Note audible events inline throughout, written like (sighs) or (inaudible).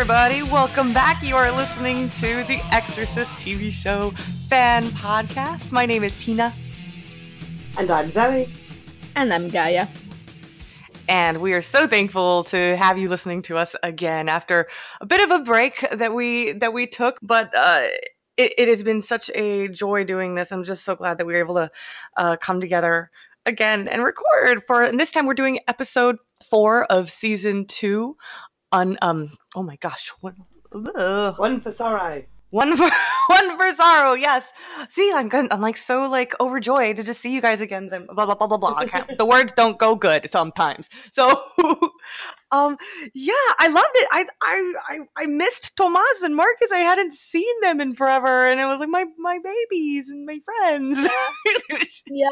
everybody. Welcome back. You are listening to the Exorcist TV show fan podcast. My name is Tina. And I'm Zoe. And I'm Gaia. And we are so thankful to have you listening to us again after a bit of a break that we that we took, but uh, it, it has been such a joy doing this. I'm just so glad that we were able to uh, come together again and record for. And this time we're doing episode four of season two. On um, oh my gosh, what? Ugh. One for sorrow. One for (laughs) one for sorrow. Yes. See, I'm good. I'm like so like overjoyed to just see you guys again. Blah blah blah blah blah. the words don't go good sometimes. So, (laughs) um, yeah, I loved it. I I I, I missed Tomas and Marcus. I hadn't seen them in forever, and it was like my my babies and my friends. (laughs) yeah.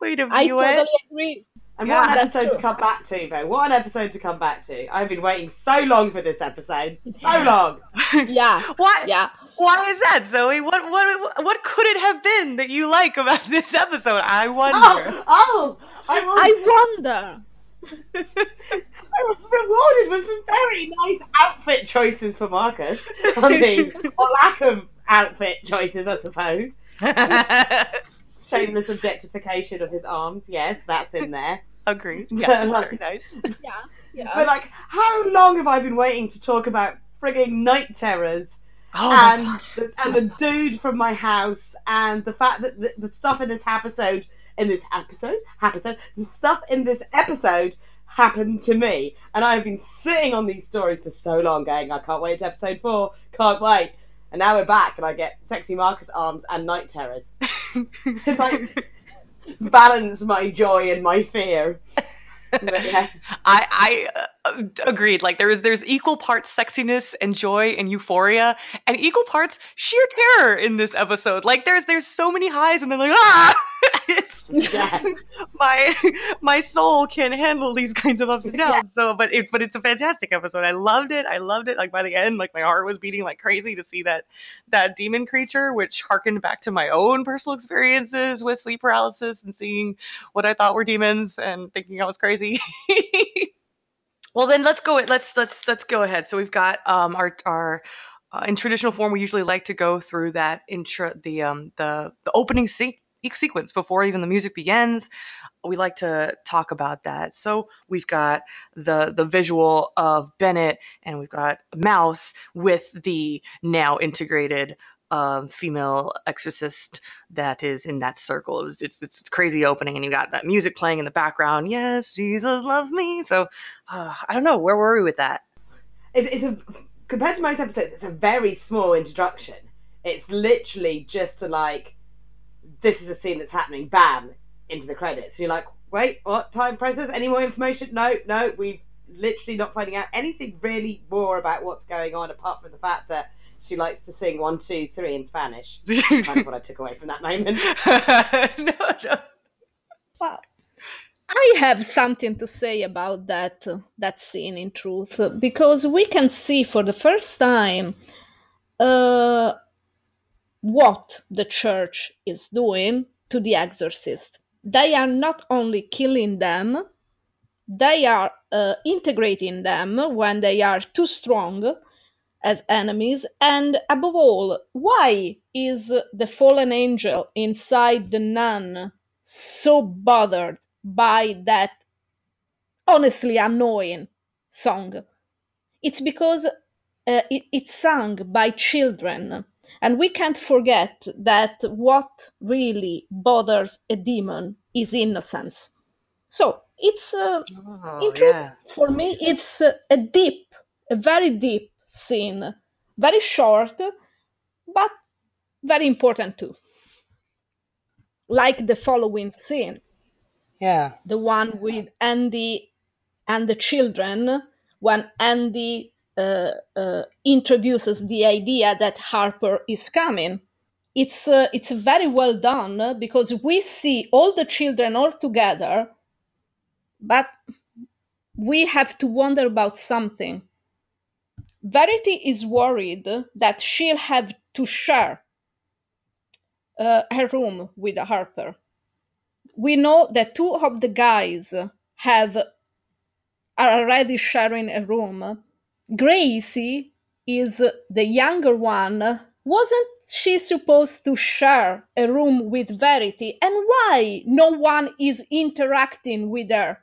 Way to view I totally it. agree. And Yeah, what an that's episode to come back to, though. What an episode to come back to. I've been waiting so long for this episode. So long. (laughs) Yeah. Why? Yeah. Why is that, Zoe? What what what could it have been that you like about (laughs) this episode? I wonder. Oh, oh I, was, I wonder. I was rewarded with some very nice outfit choices for Marcus. I mean, (laughs) or lack of outfit choices, I suppose. Um, Shameless objectification of his arms. Yes, that's in there. (laughs) Agreed. (laughs) Yes, very nice. Yeah. Yeah. But, like, how long have I been waiting to talk about frigging night terrors? Oh and the, and the dude from my house and the fact that the, the stuff in this episode in this episode episode the stuff in this episode happened to me and I've been sitting on these stories for so long going I can't wait to episode four can't wait and now we're back and I get sexy Marcus arms and night terrors (laughs) it's like balance my joy and my fear. (laughs) But yeah. I I uh, agreed. Like there is there's equal parts sexiness and joy and euphoria, and equal parts sheer terror in this episode. Like there's there's so many highs, and then like ah, (laughs) it's yeah (laughs) my my soul can't handle these kinds of ups and downs. So, but it but it's a fantastic episode. I loved it. I loved it. Like by the end, like my heart was beating like crazy to see that that demon creature, which harkened back to my own personal experiences with sleep paralysis and seeing what I thought were demons and thinking I was crazy. (laughs) well, then let's go. Let's let's let's go ahead. So we've got um our our. Uh, in traditional form, we usually like to go through that intro, the um, the the opening se- sequence before even the music begins. We like to talk about that. So we've got the the visual of Bennett, and we've got Mouse with the now integrated um, female exorcist that is in that circle. It was, it's it's crazy opening, and you got that music playing in the background. Yes, Jesus loves me. So uh, I don't know where were we with that. it's, it's a compared to most episodes, it's a very small introduction. It's literally just to like, this is a scene that's happening. Bam, into the credits. And you're like, wait, what? Time process? Any more information? No, no. We've literally not finding out anything really more about what's going on apart from the fact that she likes to sing one, two, three in Spanish. (laughs) kind of what I took away from that moment. (laughs) no, no. Well, I have something to say about that that scene. In truth, because we can see for the first time uh, what the church is doing to the exorcist. They are not only killing them; they are uh, integrating them when they are too strong as enemies. And above all, why is the fallen angel inside the nun so bothered by that honestly annoying song? It's because uh, it, it's sung by children. And we can't forget that what really bothers a demon is innocence. So it's uh, Oh, yeah. for me, it's uh, a deep, a very deep scene. Very short, but very important too. Like the following scene, Yeah. the one with Andy and the children, when Andy uh, uh, introduces the idea that Harper is coming. It's uh, it's very well done because we see all the children all together, but we have to wonder about something. Verity is worried that she'll have to share uh, her room with Harper. We know that two of the guys have are already sharing a room, Gracie is the younger one. Wasn't she supposed to share a room with Verity? And why no one is interacting with her?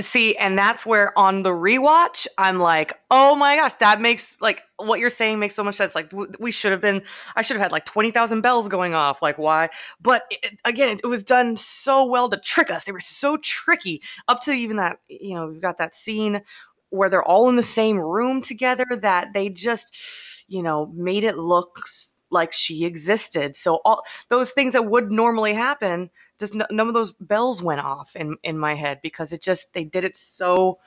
See, and that's where on the rewatch, I'm like, oh my gosh, that makes like what you're saying makes so much sense. Like we should have been, I should have had like twenty thousand bells going off. Like why? But it, again, it, it was done so well to trick us. They were so tricky up to even that. You know, we've got that scene where they're all in the same room together that they just, you know, made it look like she existed. So all those things that would normally happen, just n- none of those bells went off in in my head because it just they did it so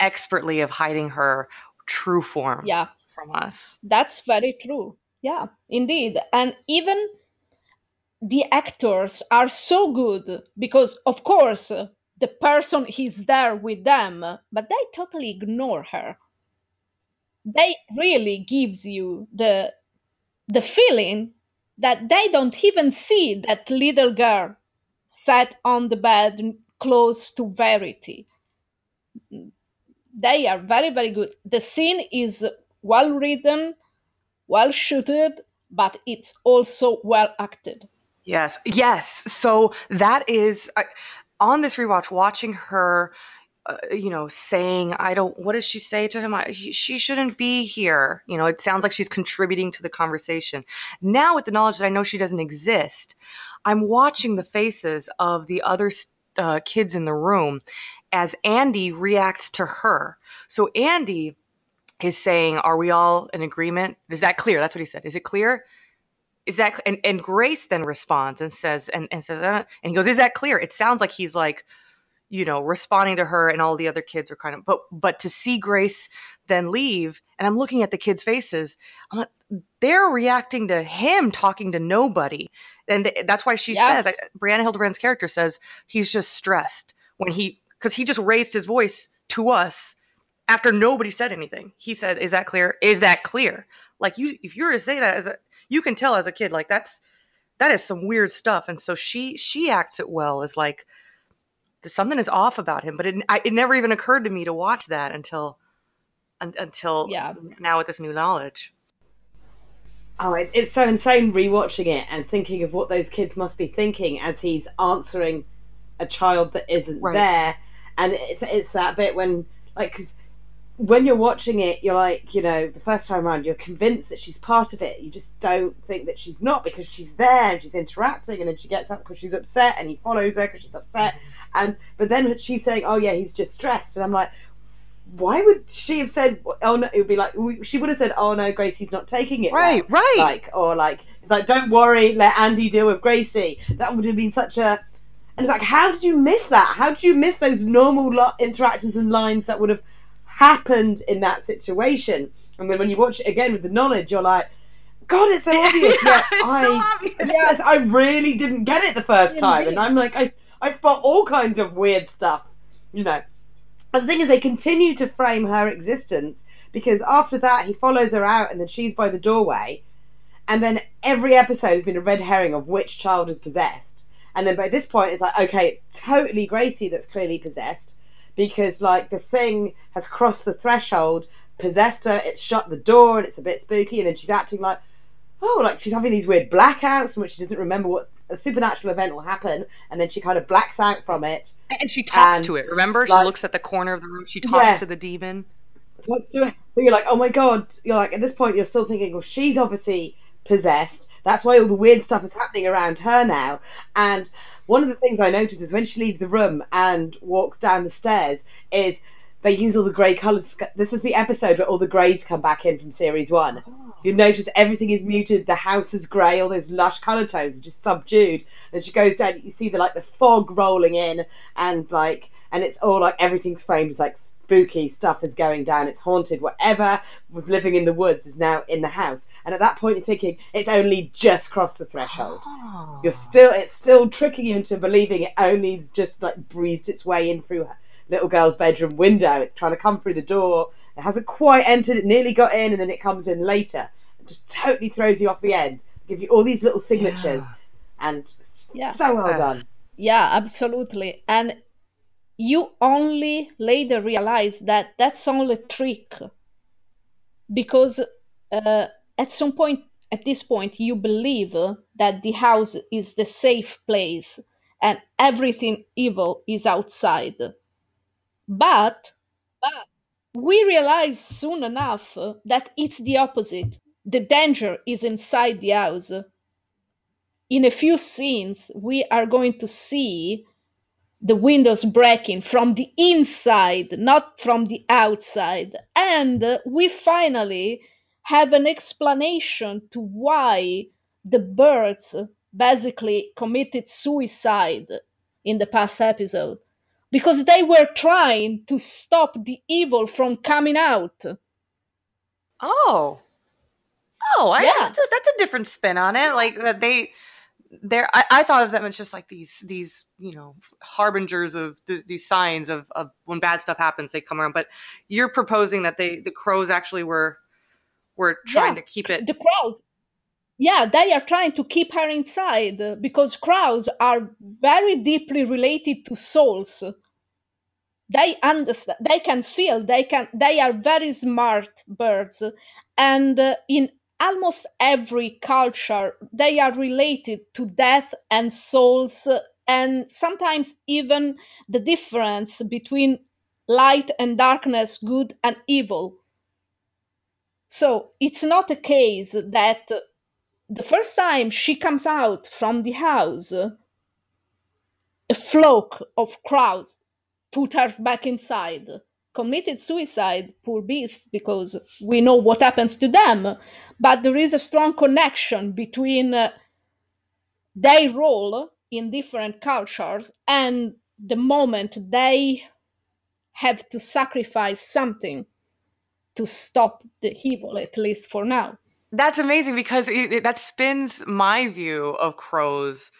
expertly of hiding her true form Yeah, from us. that's very true. Yeah, indeed. And even the actors are so good because, of course, the person is there with them, but they totally ignore her. They really gives you the the feeling that they don't even see that little girl sat on the bed close to Verity. They are very, very good. The scene is well written, well shooted, but it's also well acted. Yes, yes. So that is I, on this rewatch, watching her. Uh, you know, saying, I don't, what does she say to him? I, he, she shouldn't be here. You know, it sounds like she's contributing to the conversation. Now, with the knowledge that I know she doesn't exist, I'm watching the faces of the other uh, kids in the room as Andy reacts to her. So Andy is saying, Are we all in agreement? Is that clear? That's what he said. Is it clear? Is that cl-? and, and Grace then responds and says and, and says uh, and he goes, Is that clear? It sounds like he's like, you know, responding to her and all the other kids are kind of but but to see Grace then leave, and I'm looking at the kids' faces, I'm like, they're reacting to him talking to nobody. And th- that's why she Yeah. says, I, Brianna Hildebrand's character says he's just stressed when he, because he just raised his voice to us after nobody said anything. He said, "Is that clear? Is that clear?" Like you, if you were to say that as a, you can tell as a kid, like that's that is some weird stuff. And so she she acts it well as like something is off about him. But it I, it never even occurred to me to watch that until un, until Yeah. now with this new knowledge. Oh, it, it's so insane rewatching it and thinking of what those kids must be thinking as he's answering a child that isn't Right. there. And it's it's that bit when like 'cause when you're watching it, you're like, you know, the first time around, you're convinced that she's part of it. You just don't think that she's not because she's there and she's interacting, and then she gets up because she's upset, and he follows her because she's upset. And but then she's saying, "Oh yeah, he's just stressed," and I'm like, why would she have said? Oh no, it would be like she would have said, "Oh no, Gracie's not taking it." well." Right, right. Like or like it's like, "Don't worry, let Andy deal with Gracie." That would have been such a. And it's like, how did you miss that? How did you miss those normal lo- interactions and lines that would have happened in that situation? And then when you watch it again with the knowledge, you're like, God, it's so (laughs) obvious. Yeah, it's I, so obvious. yes, I really didn't get it the first time, and I'm like, I, I spot all kinds of weird stuff, you know. And the thing is, they continue to frame her existence because after that, he follows her out, and then she's by the doorway, and then every episode has been a red herring of which child is possessed. And then by this point, it's like, okay, it's totally Gracie that's clearly possessed because, like, the thing has crossed the threshold, possessed her, it's shut the door, and it's a bit spooky, and then she's acting like, oh, like she's having these weird blackouts from which she doesn't remember what a supernatural event will happen, and then she kind of blacks out from it. And she talks And, to it. Remember, she looks at the corner of the room. She talks Yeah. to the demon. What's doing? So you're like, oh my god! You're like, at this point, you're still thinking, well, she's obviously possessed. That's why all the weird stuff is happening around her now. And one of the things I notice is when she leaves the room and walks down the stairs, is they use all the grey colours. This is the episode where all the grades come back in from series one. Oh. You notice everything is muted. The house is grey. All those lush colour tones are just subdued. And she goes down. You see the like the fog rolling in, and like, and it's all like everything's framed as like spooky stuff is going down. It's haunted. Whatever was living in the woods is now in the house. And at that point, you're thinking it's only just crossed the threshold. Ah. You're still, it's still tricking you into believing it only just like breezed its way in through her little girl's bedroom window. It's trying to come through the door. It hasn't quite entered. It nearly got in, and then it comes in later. It just totally throws you off the end. Give you all these little signatures, and Yeah. so well Uh, done. Yeah, absolutely. And you only later realize that that's only a trick because uh, at some point at this point you believe that the house is the safe place and everything evil is outside but, but we realize soon enough that it's the opposite the danger is inside the house in a few scenes we are going to see the windows breaking from the inside, not from the outside. And uh, we finally have an explanation to why the birds basically committed suicide in the past episode. Because they were trying to stop the evil from coming out. Oh. Oh, I, yeah. that's, a, that's a different spin on it. Like that they there I, I, thought of them as just like these these you know harbingers of th- these signs of, of when bad stuff happens they come around but you're proposing that they the crows actually were were trying yeah, to keep it the crows yeah they are trying to keep her inside because crows are very deeply related to souls. They understand they can feel they can they are very smart birds. And uh, in almost every culture they are related to death and souls and sometimes even the difference between light and darkness good and evil. So it's not a case that the first time she comes out from the house a flock of crows put her back inside committed suicide, poor beasts, because we know what happens to them. But there is a strong connection between uh, their role in different cultures and the moment they have to sacrifice something to stop the evil, at least for now. That's amazing because it, it, that spins my view of crows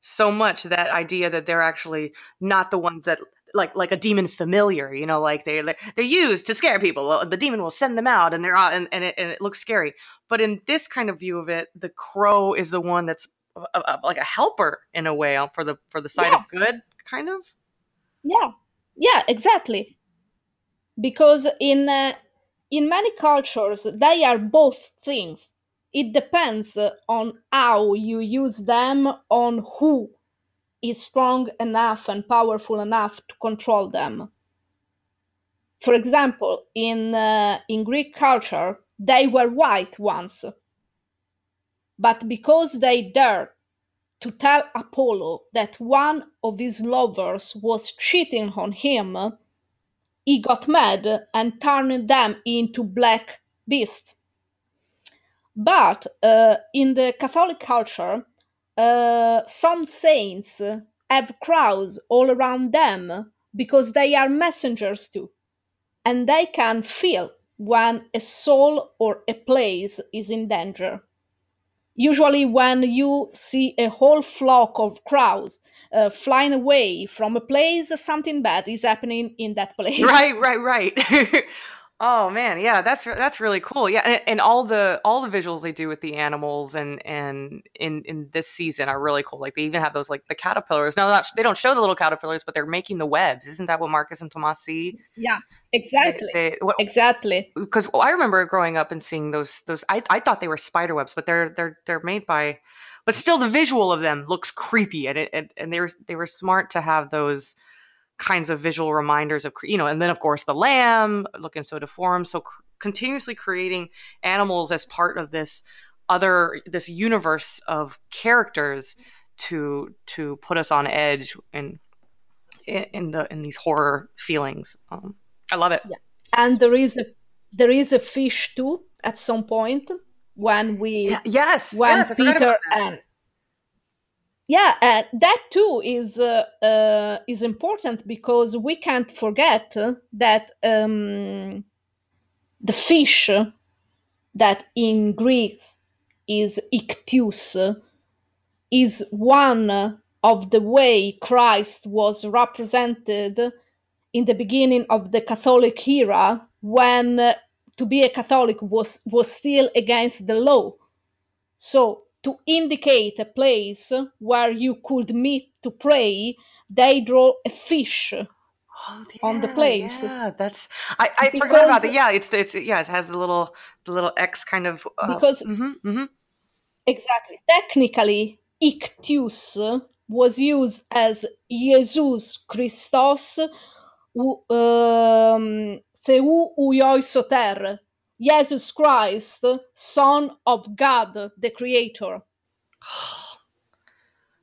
so much. That idea that they're actually not the ones that like like a demon familiar, you know, like they they're used to scare people. The demon will send them out, and they're out, and and it, and it looks scary. But in this kind of view of it, the crow is the one that's a, a, like a helper in a way for the for the side yeah. of good, kind of. Yeah, yeah, exactly. Because in uh, in many cultures, they are both things. It depends on how you use them, on who is strong enough and powerful enough to control them. For example, in, uh, in Greek culture, they were white once. But because they dared to tell Apollo that one of his lovers was cheating on him, he got mad and turned them into black beasts. But uh, in the Catholic culture, uh, some saints have crows all around them because they are messengers too. And they can feel when a soul or a place is in danger. Usually, when you see a whole flock of crows uh, flying away from a place, something bad is happening in that place. Right, right, right. (laughs) Oh man, yeah, that's that's really cool. Yeah, and, and, all the all the visuals they do with the animals and and in in this season are really cool. Like they even have those like the caterpillars. No, not they don't show the little caterpillars, but they're making the webs. Isn't that what Marcus and Tomas see? Yeah, exactly. They, they, what, exactly. Because I remember growing up and seeing those those. I I thought they were spider webs, but they're they're they're made by. But still, the visual of them looks creepy, and it and, and they were they were smart to have those kinds of visual reminders of you know and then of course the lamb looking so deformed. So cr- continuously creating animals as part of this other this universe of characters to to put us on edge in in the in these horror feelings. Um, i love it. Yeah. and there is a there is a fish too at some point when we yes when yes, peter and yeah that too is uh, uh, is important because we can't forget that um, the fish that in Greek is ichthus is one of the way Christ was represented in the beginning of the Catholic era when uh, to be a Catholic was was still against the law. So to indicate a place where you could meet to pray, they draw a fish Oh, on the place. Yeah, that's I, I forgot about Because- that. Yeah, it's it's yeah, it has the little the little X kind of uh, Because- mhm, mhm. Exactly. Technically, ichthus was used as Jesus Christos um, Theou Uioi Soter, Jesus Christ, Son of God, the Creator. (sighs)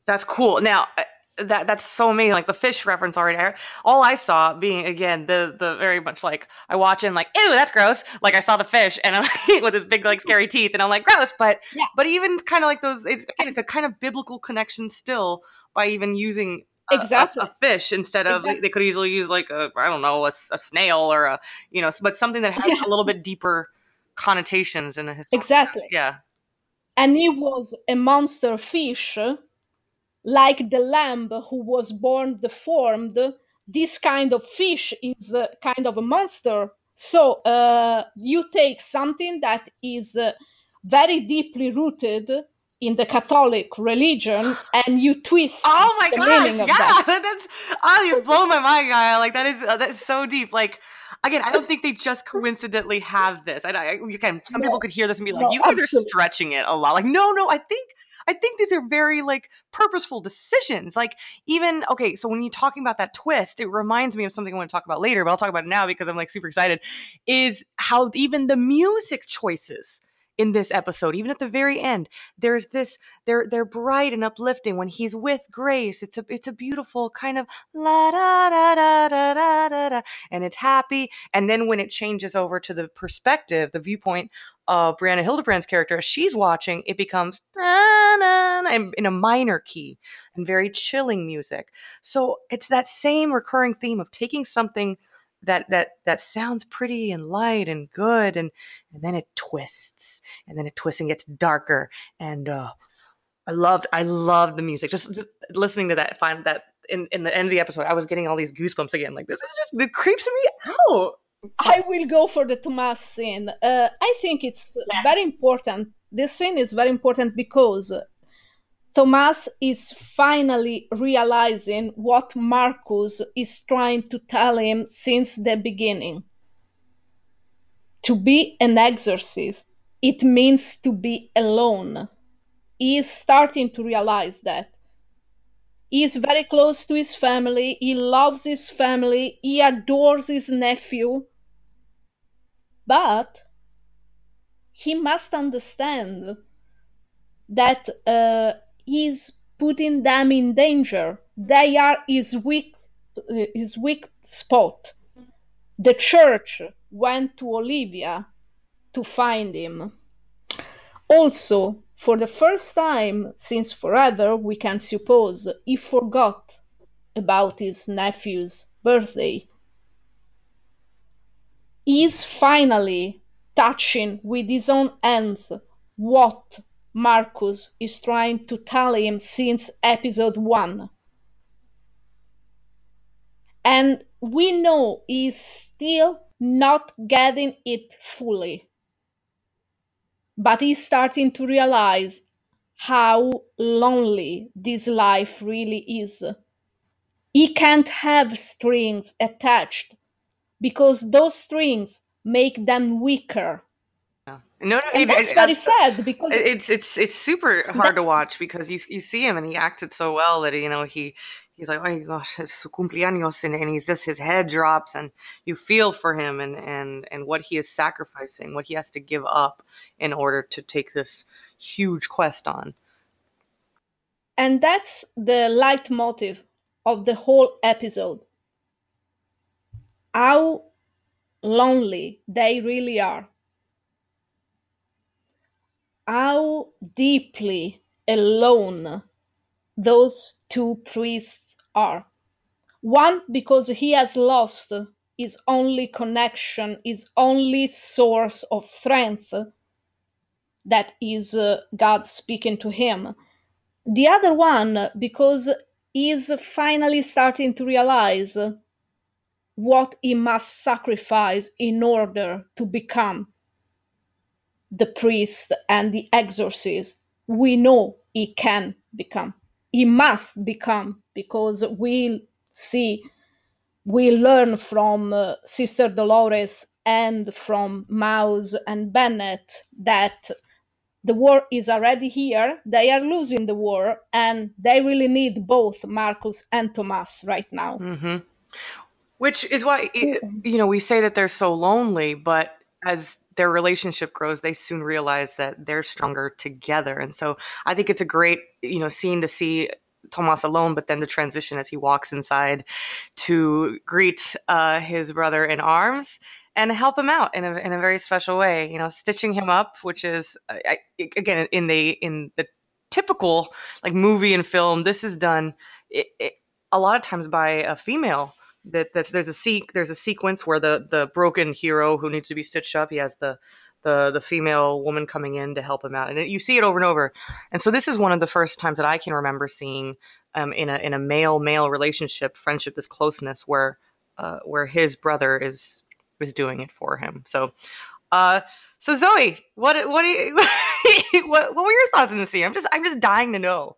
That's cool. Now uh, that that's so amazing. Like the fish reference already. I- All I saw being again the the very much like I watch and like ew that's gross. Like I saw the fish and I'm (laughs) with his big like scary teeth and I'm like gross. But Yeah. but even kind of like those. It's again it's a kind of biblical connection still by even using. A, a- Exactly. a, fish instead of Exactly. they could easily use like a I don't know a snail or a you know but something that has Yeah. a little bit deeper connotations in a historical Exactly. sense. yeah And he was a monster fish, like the lamb who was born deformed. This kind of fish is a kind of a monster. So uh, you take something that is uh, very deeply rooted in the Catholic religion and you twist Oh my gosh, yeah, that. (laughs) that's oh, you blow my mind, Gaia. Like that is uh, that's so deep. Like again, I don't think they just (laughs) coincidentally have this. And I, you can some people could hear this and be like, No, "You guys absolutely. are stretching it a lot." Like, no, no, I think I think these are very like purposeful decisions. Like even okay, so when you're talking about that twist, it reminds me of something I want to talk about later, but I'll talk about it now because I'm like super excited. Is how even the music choices in this episode, even at the very end, there's this they're they're bright and uplifting when he's with Grace. It's a it's a beautiful kind of la da da da da da da da, and it's happy. And then when it changes over to the perspective, the viewpoint of Brianna Hildebrand's character, as she's watching, it becomes in a minor key and very chilling music. So it's that same recurring theme of taking something that that that sounds pretty and light and good and and then it twists and then it twists and gets darker and uh I loved I loved the music. Just, just listening to that find that in, in the end of the episode, I was getting all these goosebumps again. Like this is just it creeps me out. I will go for the Tomas scene. Uh, I think it's Yeah. very important. This scene is very important because Tomas is finally realizing what Marcus is trying to tell him since the beginning. To be an exorcist, it means to be alone. He is starting to realize that. He is very close to his family. He loves his family. He adores his nephew. But he must understand that uh, he's putting them in danger. They are his weak, his weak spot. The church went to Olivia to find him. Also, for the first time since forever, we can suppose he forgot about his nephew's birthday. He is finally touching with his own hands what Marcus is trying to tell him since episode 1. And we know he's still not getting it fully but he's starting to realize how lonely this life really is. He can't have strings attached because those strings make them weaker. No, no, And it- that's it- very it- sad because it's it's it's super hard to watch because you you see him and he acts it so well that you know he he's like oh my gosh it's su cumpleaños and, and he's just his head drops and you feel for him and and and what he is sacrificing what he has to give up in order to take this huge quest on and that's the leitmotif of the whole episode. How lonely they really are. How deeply alone those two priests are. One, because he has lost his only connection, his only source of strength, that is uh, God speaking to him. The other one, because he's finally starting to realize what he must sacrifice in order to become the priest and the exorcist. We know he can become, he must become, because we'll see we learn from uh, Sister Dolores and from Mouse and Bennett that the war is already here. They are losing the war, and they really need both Marcus and Thomas right now. Mm-hmm. Which is why you know we say that they're so lonely, but as their relationship grows, they soon realize that they're stronger together. And so I think it's a great you know scene to see Tomas alone, but then the transition as he walks inside to greet uh, his brother in arms and help him out in a, in a very special way. You know, stitching him up, which is I, again in the in the typical like movie and film. This is done it, it, a lot of times by a female. That there's a there's a sequence where the the broken hero who needs to be stitched up. He has the the the female woman coming in to help him out, and it, you see it over and over. And so this is one of the first times that I can remember seeing um, in a in a male male relationship, friendship, this closeness where uh, where his brother is is doing it for him. So, uh, so Zoe, what what do you, (laughs) what what were your thoughts in the scene? I'm just I'm just dying to know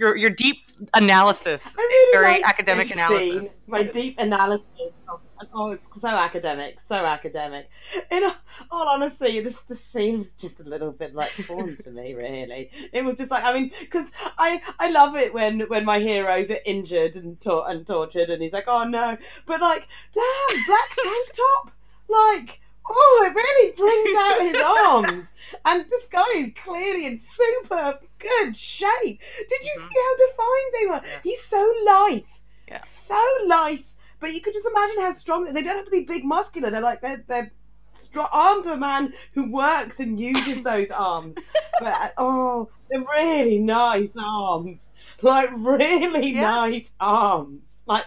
your your deep analysis, really very like academic analysis. Scene, my deep analysis. Of, oh, it's so academic, so academic. In all honesty, this the scene was just a little bit like porn to me. Really, it was just like I mean, because I I love it when when my heroes are injured and tor- and tortured, and he's like, oh no, but like, damn, black (laughs) tank top, like oh, it really brings out his (laughs) arms. And this guy is clearly in super good shape. Did you mm-hmm. see how defined they were? Yeah. He's so lithe. Yeah. So lithe. But you could just imagine how strong they don't have to be big muscular. They're like they're they're strong arms of a man who works and uses those arms. (laughs) but oh, they're really nice arms. Like really yeah. nice arms. Like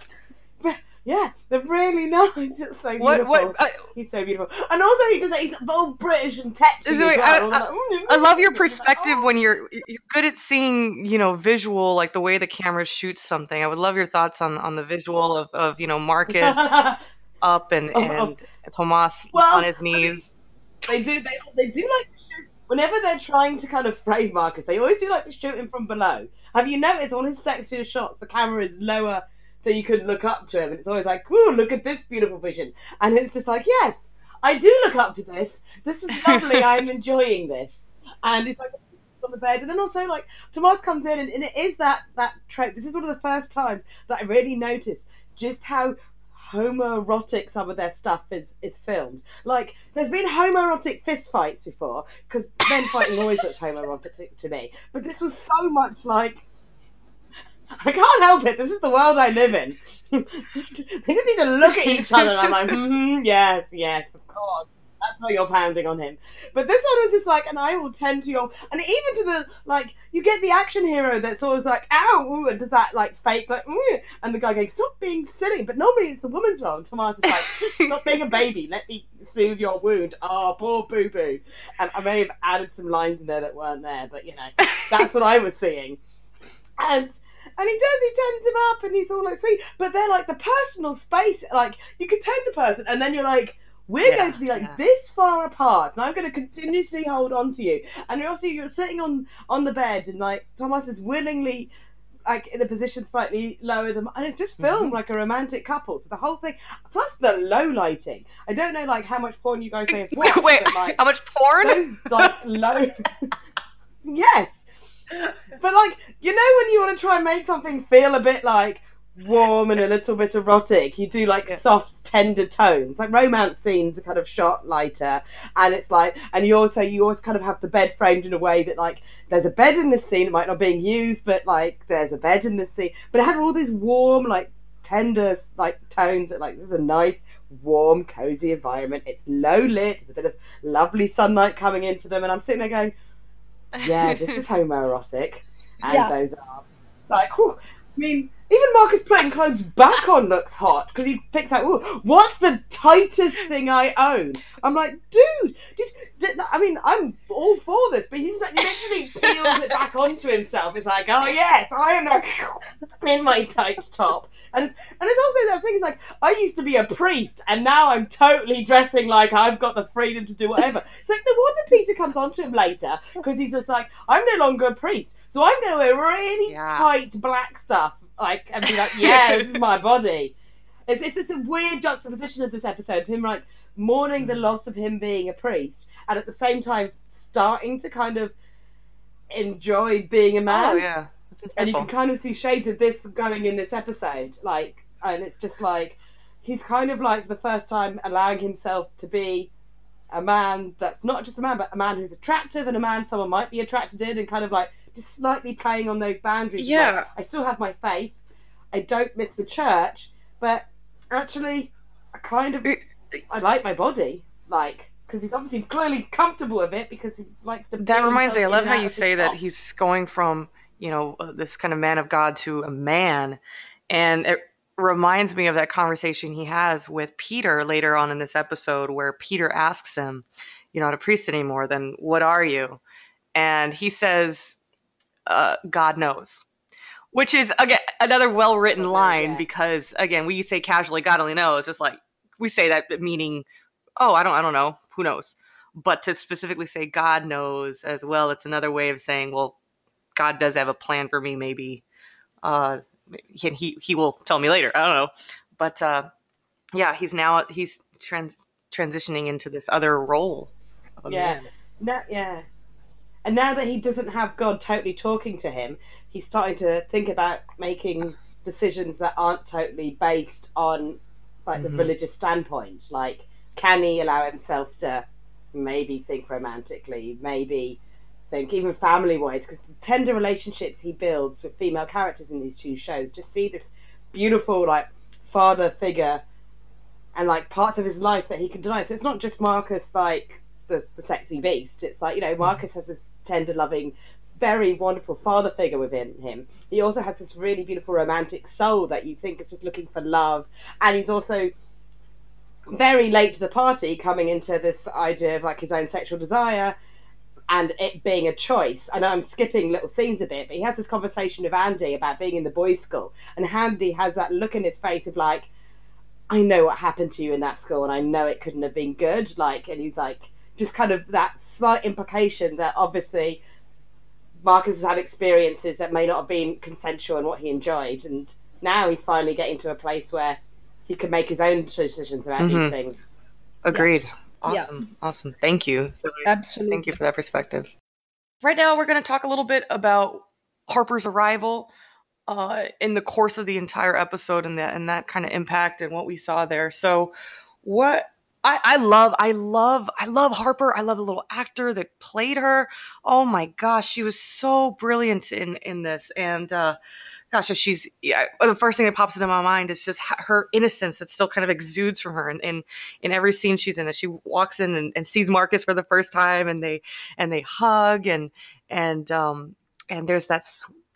yeah, they're really nice. (laughs) It's so beautiful. What, what, uh, he's so beautiful, and also he does that. He's both British and Texas. So, well. I, I, like, mm, I, love your perspective when you're you're good at seeing, you know, visual, like the way the camera shoots something. I would love your thoughts on on the visual of, of you know Marcus (laughs) up and and Tomas well, on his knees. Mean, they do they they do like to shoot whenever they're trying to kind of frame Marcus. They always do like to shoot him from below. Have you noticed all his sexier shots? The camera is lower so you could look up to him. And it's always like, "Ooh, look at this beautiful vision." And it's just like, yes, I do look up to this. This is lovely. (laughs) I'm enjoying this. And it's like on the bed, and then also like Tomas comes in, and, and it is that that trope. This is one of the first times that I really noticed just how homoerotic some of their stuff is is filmed. Like there's been homoerotic fist fights before because men fighting always looks homoerotic to me, but this was so much like I can't help it. This is the world I live in. (laughs) they just need to look at each other and I'm like, (laughs) mm-hmm, yes, yes, of course. That's why you're pounding on him. But this one was just like, and I will tend to your, and even to the, like, you get the action hero that's always like, ow, ooh, and does that, like, fake, like, ooh, and the guy going, stop being silly. But normally it's the woman's role. And Tomas is like, (laughs) stop being a baby. Let me soothe your wound. Oh, poor boo boo. And I may have added some lines in there that weren't there, but, you know, that's what I was seeing. And and he does, he turns him up and he's all like sweet. But they're like the personal space, like you can turn the person and then you're like, we're yeah, going to be like yeah. this far apart and i'm going to continuously hold on to you and you're also you're sitting on on the bed and like thomas is willingly like in a position slightly lower than and it's just filmed mm-hmm. like a romantic couple so the whole thing plus the low lighting i don't know like how much porn you guys may have (laughs) watched wait but, like, how much porn those, like low (laughs) (laughs) yes (laughs) but like, you know, when you want to try and make something feel a bit like warm and a little bit erotic, you do like yeah. soft, tender tones. Like romance scenes are kind of shot lighter, and it's like, and you also you always kind of have the bed framed in a way that like there's a bed in this scene, it might not be being used, but like there's a bed in this scene, but it had all these warm like tender like tones that like this is a nice warm cozy environment it's low lit it's a bit of lovely sunlight coming in for them and i'm sitting there going yeah, this is homoerotic. (laughs) And yeah. those are like, whew, I mean, even Marcus putting clothes back on looks hot because he picks out, what's the tightest thing I own? I'm like, dude, dude, I mean, I'm all for this, but he's like literally peels it back onto himself. It's like, oh yes, I am (laughs) in my tight top. And it's, and it's also that thing is like I used to be a priest and now I'm totally dressing like I've got the freedom to do whatever. It's like no wonder Peter comes on to him later because he's just like I'm no longer a priest, so I'm going to wear really yeah. tight black stuff like and be like, (laughs) yeah, this is my body. It's, it's just a weird juxtaposition of this episode of him like mourning the mm. loss of him being a priest and at the same time starting to kind of enjoy being a oh, man. Oh yeah, and you can kind of see shades of this going in this episode like and it's just like he's kind of like for the first time allowing himself to be a man that's not just a man but a man who's attractive and a man someone might be attracted in and kind of like just slightly playing on those boundaries Yeah. Like, i still have my faith i don't miss the church but actually i kind of i like my body like because he's obviously clearly comfortable with it because he likes to That reminds me. I love how you say that he's going from you know uh, this kind of man of God to a man, and it reminds me of that conversation he has with Peter later on in this episode, where Peter asks him, "You're not a priest anymore. Then what are you?" And he says, uh, "God knows." Which is again another well written line yeah. because again we say casually God only knows just like we say that meaning oh I don't I don't know who knows but to specifically say God knows as well, it's another way of saying, well, God does have a plan for me. Maybe uh, he he he will tell me later. I don't know, but uh, yeah, he's now he's trans- transitioning into this other role. Yeah. No, yeah. And now that he doesn't have God totally talking to him, he's starting to think about making decisions that aren't totally based on like the Mhm. religious standpoint. Like, can he allow himself to maybe think romantically, maybe think even family wise? Because the tender relationships he builds with female characters in these two shows, just see this beautiful like father figure and like parts of his life that he can deny. So it's not just Marcus like the, the sexy beast. It's like, you know, mm. Marcus has this tender, loving, very wonderful father figure within him. He also has this really beautiful romantic soul that you think is just looking for love. And he's also very late to the party coming into this idea of like his own sexual desire and it being a choice. I know I'm skipping little scenes a bit, but he has this conversation with Andy about being in the boys' school. And Andy has that look in his face of like, I know what happened to you in that school, and I know it couldn't have been good. Like, and he's like, just kind of that slight implication that obviously Marcus has had experiences that may not have been consensual and what he enjoyed, and now he's finally getting to a place where he can make his own decisions about Mhm. these things. Agreed. Awesome. Awesome. Thank you. So, Absolutely. thank you for that perspective. Right now, we're going to talk a little bit about Harper's arrival uh, in the course of the entire episode and that and that kind of impact and what we saw there. So, what I, I love, I love, I love Harper. I love the little actor that played her. Oh my gosh, she was so brilliant in in this. And uh, gosh, she's yeah, the first thing that pops into my mind is just her innocence that still kind of exudes from her. And in, in every scene she's in, as she walks in and, and sees Marcus for the first time, and they and they hug and and um and there's that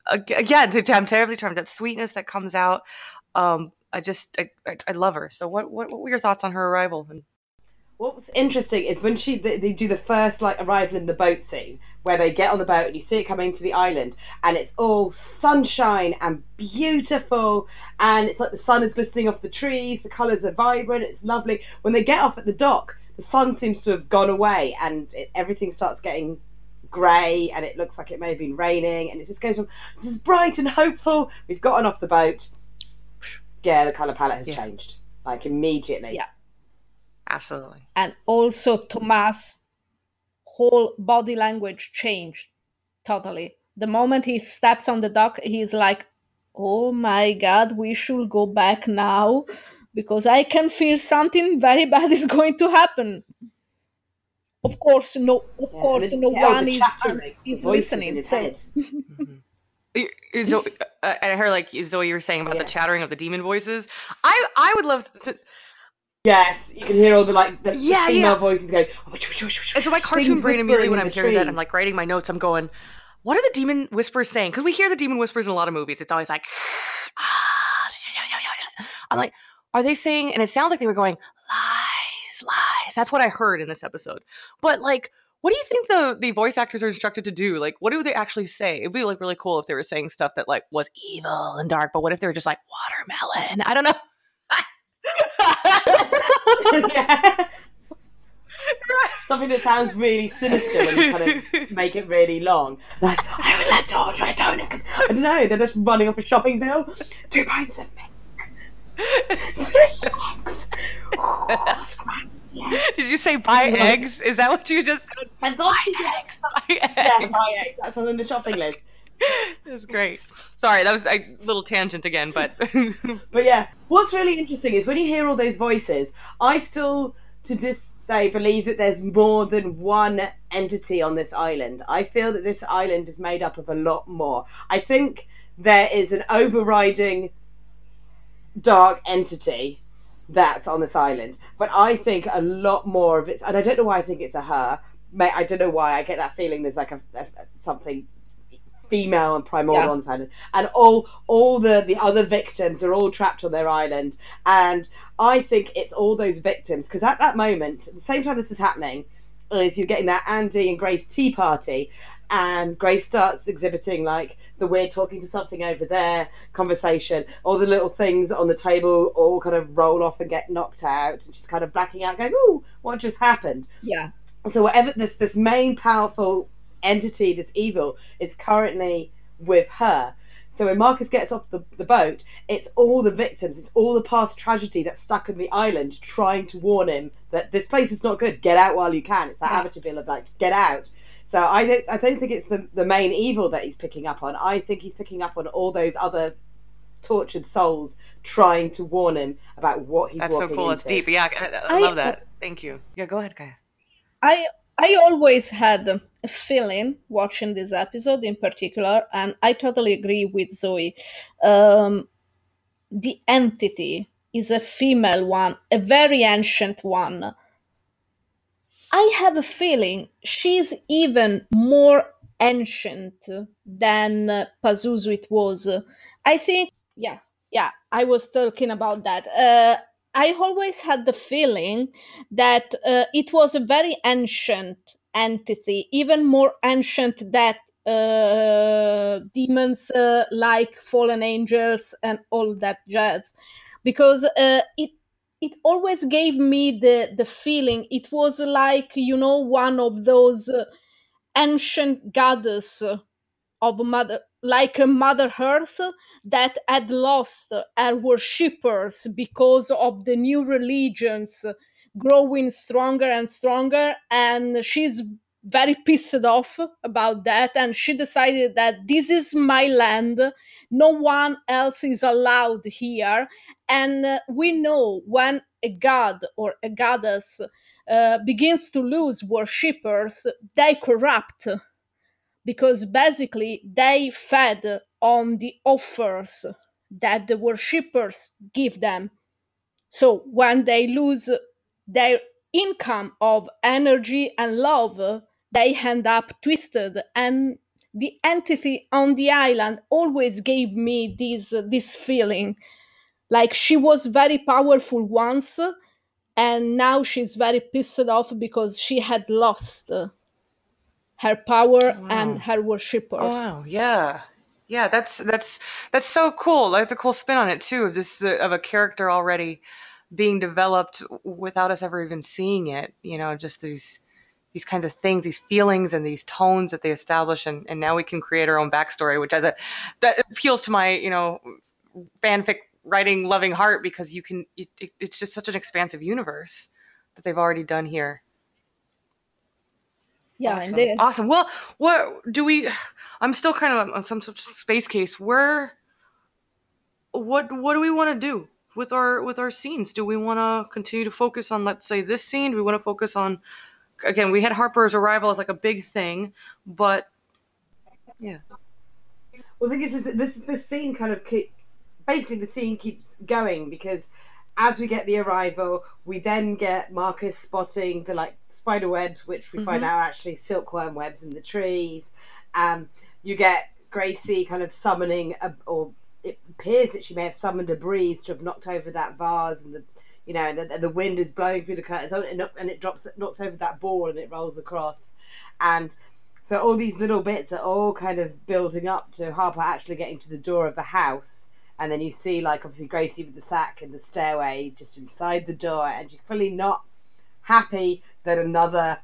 again i'm terribly charmed that sweetness that comes out um i just i, I, I love her so what, what what were your thoughts on her arrival and What was interesting is when she they, they do the first like arrival in the boat scene where they get on the boat and you see it coming to the island and it's all sunshine and beautiful and it's like the sun is glistening off the trees the colors are vibrant it's lovely when they get off at the dock the sun seems to have gone away and it, everything starts getting grey and it looks like it may have been raining and it just goes from this is bright and hopeful we've gotten off the boat yeah the color palette has Yeah. changed like immediately Yeah. Absolutely and also Tomas' whole body language changed totally. The moment he steps on the dock, he's like, "Oh my God, we should go back now." Because I can feel something very bad is going to happen. Of course, no. Of Yeah, course, no it- the one is chattering, the is listening. his So head. (laughs) Zo- uh, I heard like Zoe, you were saying about Yeah. the chattering of the demon voices. I I would love to. Yes, you can hear all the like the, Yeah, female yeah. voices going. And so my cartoon brain immediately when I'm hearing that, I'm like writing my notes. I'm going, what are the demon whispers saying? Because we hear the demon whispers in a lot of movies. It's always like, (sighs) "Ah, I'm like, are they saying? And it sounds like they were going lies, lies. That's what I heard in this episode. But like, what do you think the the voice actors are instructed to do? Like, what do they actually say? It'd be like really cool if they were saying stuff that like was evil and dark. But what if they were just like watermelon? I don't know. Yeah. (laughs) Something that sounds really sinister when you kind of make it really long. Like, I was that daughter, I don't know. I don't know, they're just running off a shopping bill. Two pints of milk. Three eggs. Did you say buy eggs? Is that what you just said? I thought eggs. Buy Yeah, eggs. buy eggs. That's on the shopping list. (laughs) That's great. Sorry, that was a little tangent again, but (laughs) But yeah, what's really interesting is when you hear all those voices, I still to this day believe that there's more than one entity on this island. I feel that this island is made up of a lot more. I think there is an overriding dark entity that's on this island, but I think a lot more of it, and I don't know why I think it's a her. I don't know why I get that feeling. There's like a, a- something female and primordial Yeah. on this island, and all all the the other victims are all trapped on their island. And I think it's all those victims because at that moment, at the same time this is happening, is you're getting that Andy and Grace tea party, and Grace starts exhibiting like the weird talking to something over there conversation. All the little things on the table all kind of roll off and get knocked out, and she's kind of blacking out, going, "Ooh, what just happened?" Yeah. so whatever this this main powerful entity, this evil, is currently with her. So when Marcus gets off the, the boat, it's all the victims, it's all the past tragedy that's stuck on the island trying to warn him that this place is not good. Get out while you can. It's that Yeah. Amityville of like, just get out. So I don't, I don't think it's the, the main evil that he's picking up on. I think he's picking up on all those other tortured souls trying to warn him about what he's that's so walking cool. into. It's deep. Yeah, I, I I- love that. Thank you. Yeah, go ahead, Gaia. I I always had a feeling watching this episode in particular, and I totally agree with Zoe. Um, the entity is a female one, a very ancient one. I have a feeling she's even more ancient than uh, Pazuzu it was. I think, yeah, yeah, I was talking about that. Uh, I always had the feeling that uh, it was a very ancient entity, even more ancient that uh, demons uh, like fallen angels and all that jazz, because uh, it it always gave me the the feeling. It was like you know one of those uh, ancient goddess of mother like a mother earth that had lost her worshippers because of the new religions growing stronger and stronger and she's very pissed off about that and she decided that this is my land no one else is allowed here and we know when a god or a goddess uh, begins to lose worshippers they corrupt because basically they fed on the offers that the worshippers give them. So when they lose their income of energy and love, they end up twisted. And the entity on the island always gave me this this feeling, like she was very powerful once, and now she's very pissed off because she had lost her power Wow. and her worshippers. Oh wow, yeah, yeah. That's that's that's so cool. That's a cool spin on it too. Of this the, of a character already being developed without us ever even seeing it. You know, just these these kinds of things, these feelings and these tones that they establish, and, and now we can create our own backstory, which as a that appeals to my you know fanfic writing loving heart because you can. It, it, it's just such an expansive universe that they've already done here. Yeah, awesome. and they, awesome. Well, what do we? I'm still kind of on some sort of space case. Where? What What do we want to do with our with our scenes? Do we want to continue to focus on, let's say, this scene? Do we want to focus on? Again, we had Harper's arrival as like a big thing, but yeah, Well, the thing is, is that this this scene kind of keep, basically the scene keeps going because as we get the arrival, we then get Marcus spotting the like spider webs, which we find Mhm. out are actually silkworm webs in the trees. Um, you get Gracie kind of summoning, a, or it appears that she may have summoned a breeze to have knocked over that vase, and the you know, and the, and the wind is blowing through the curtains, and it, and it drops knocks over that ball, and it rolls across, and so all these little bits are all kind of building up to Harper actually getting to the door of the house. And then you see, like, obviously Gracie with the sack in the stairway just inside the door, and she's clearly not happy that another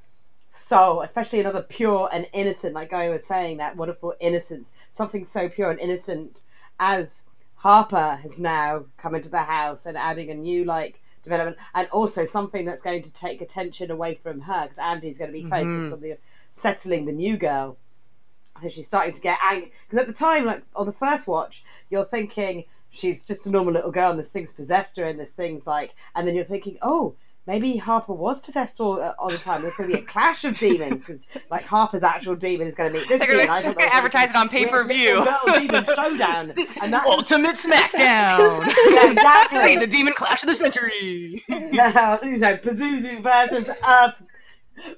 soul, especially another pure and innocent, like Gaia was saying, that wonderful innocence, something so pure and innocent as Harper has now come into the house and adding a new like development, and also something that's going to take attention away from her because Andy's going to be focused Mhm. on the settling the new girl. So she's starting to get angry because at the time, like on the first watch, you're thinking she's just a normal little girl and this thing's possessed her and this thing's like, and then you're thinking, oh. Maybe Harper was possessed all, uh, all the time. There's going to be a clash of demons because, like, Harper's actual demon is going to meet this demon. I thought (laughs) advertise it on pay-per-view. demon showdown, (laughs) and that Ultimate (laughs) Smackdown. yeah, exactly. Say the demon clash of the century. now, you know, Pazuzu versus Earth,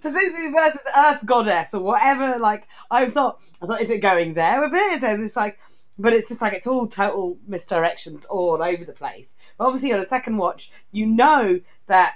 Pazuzu versus Earth Goddess or whatever. Like, I thought, I thought, is it going there with it? So it's like, but it's just like it's all total misdirections all over the place. But obviously, on a second watch, you know that,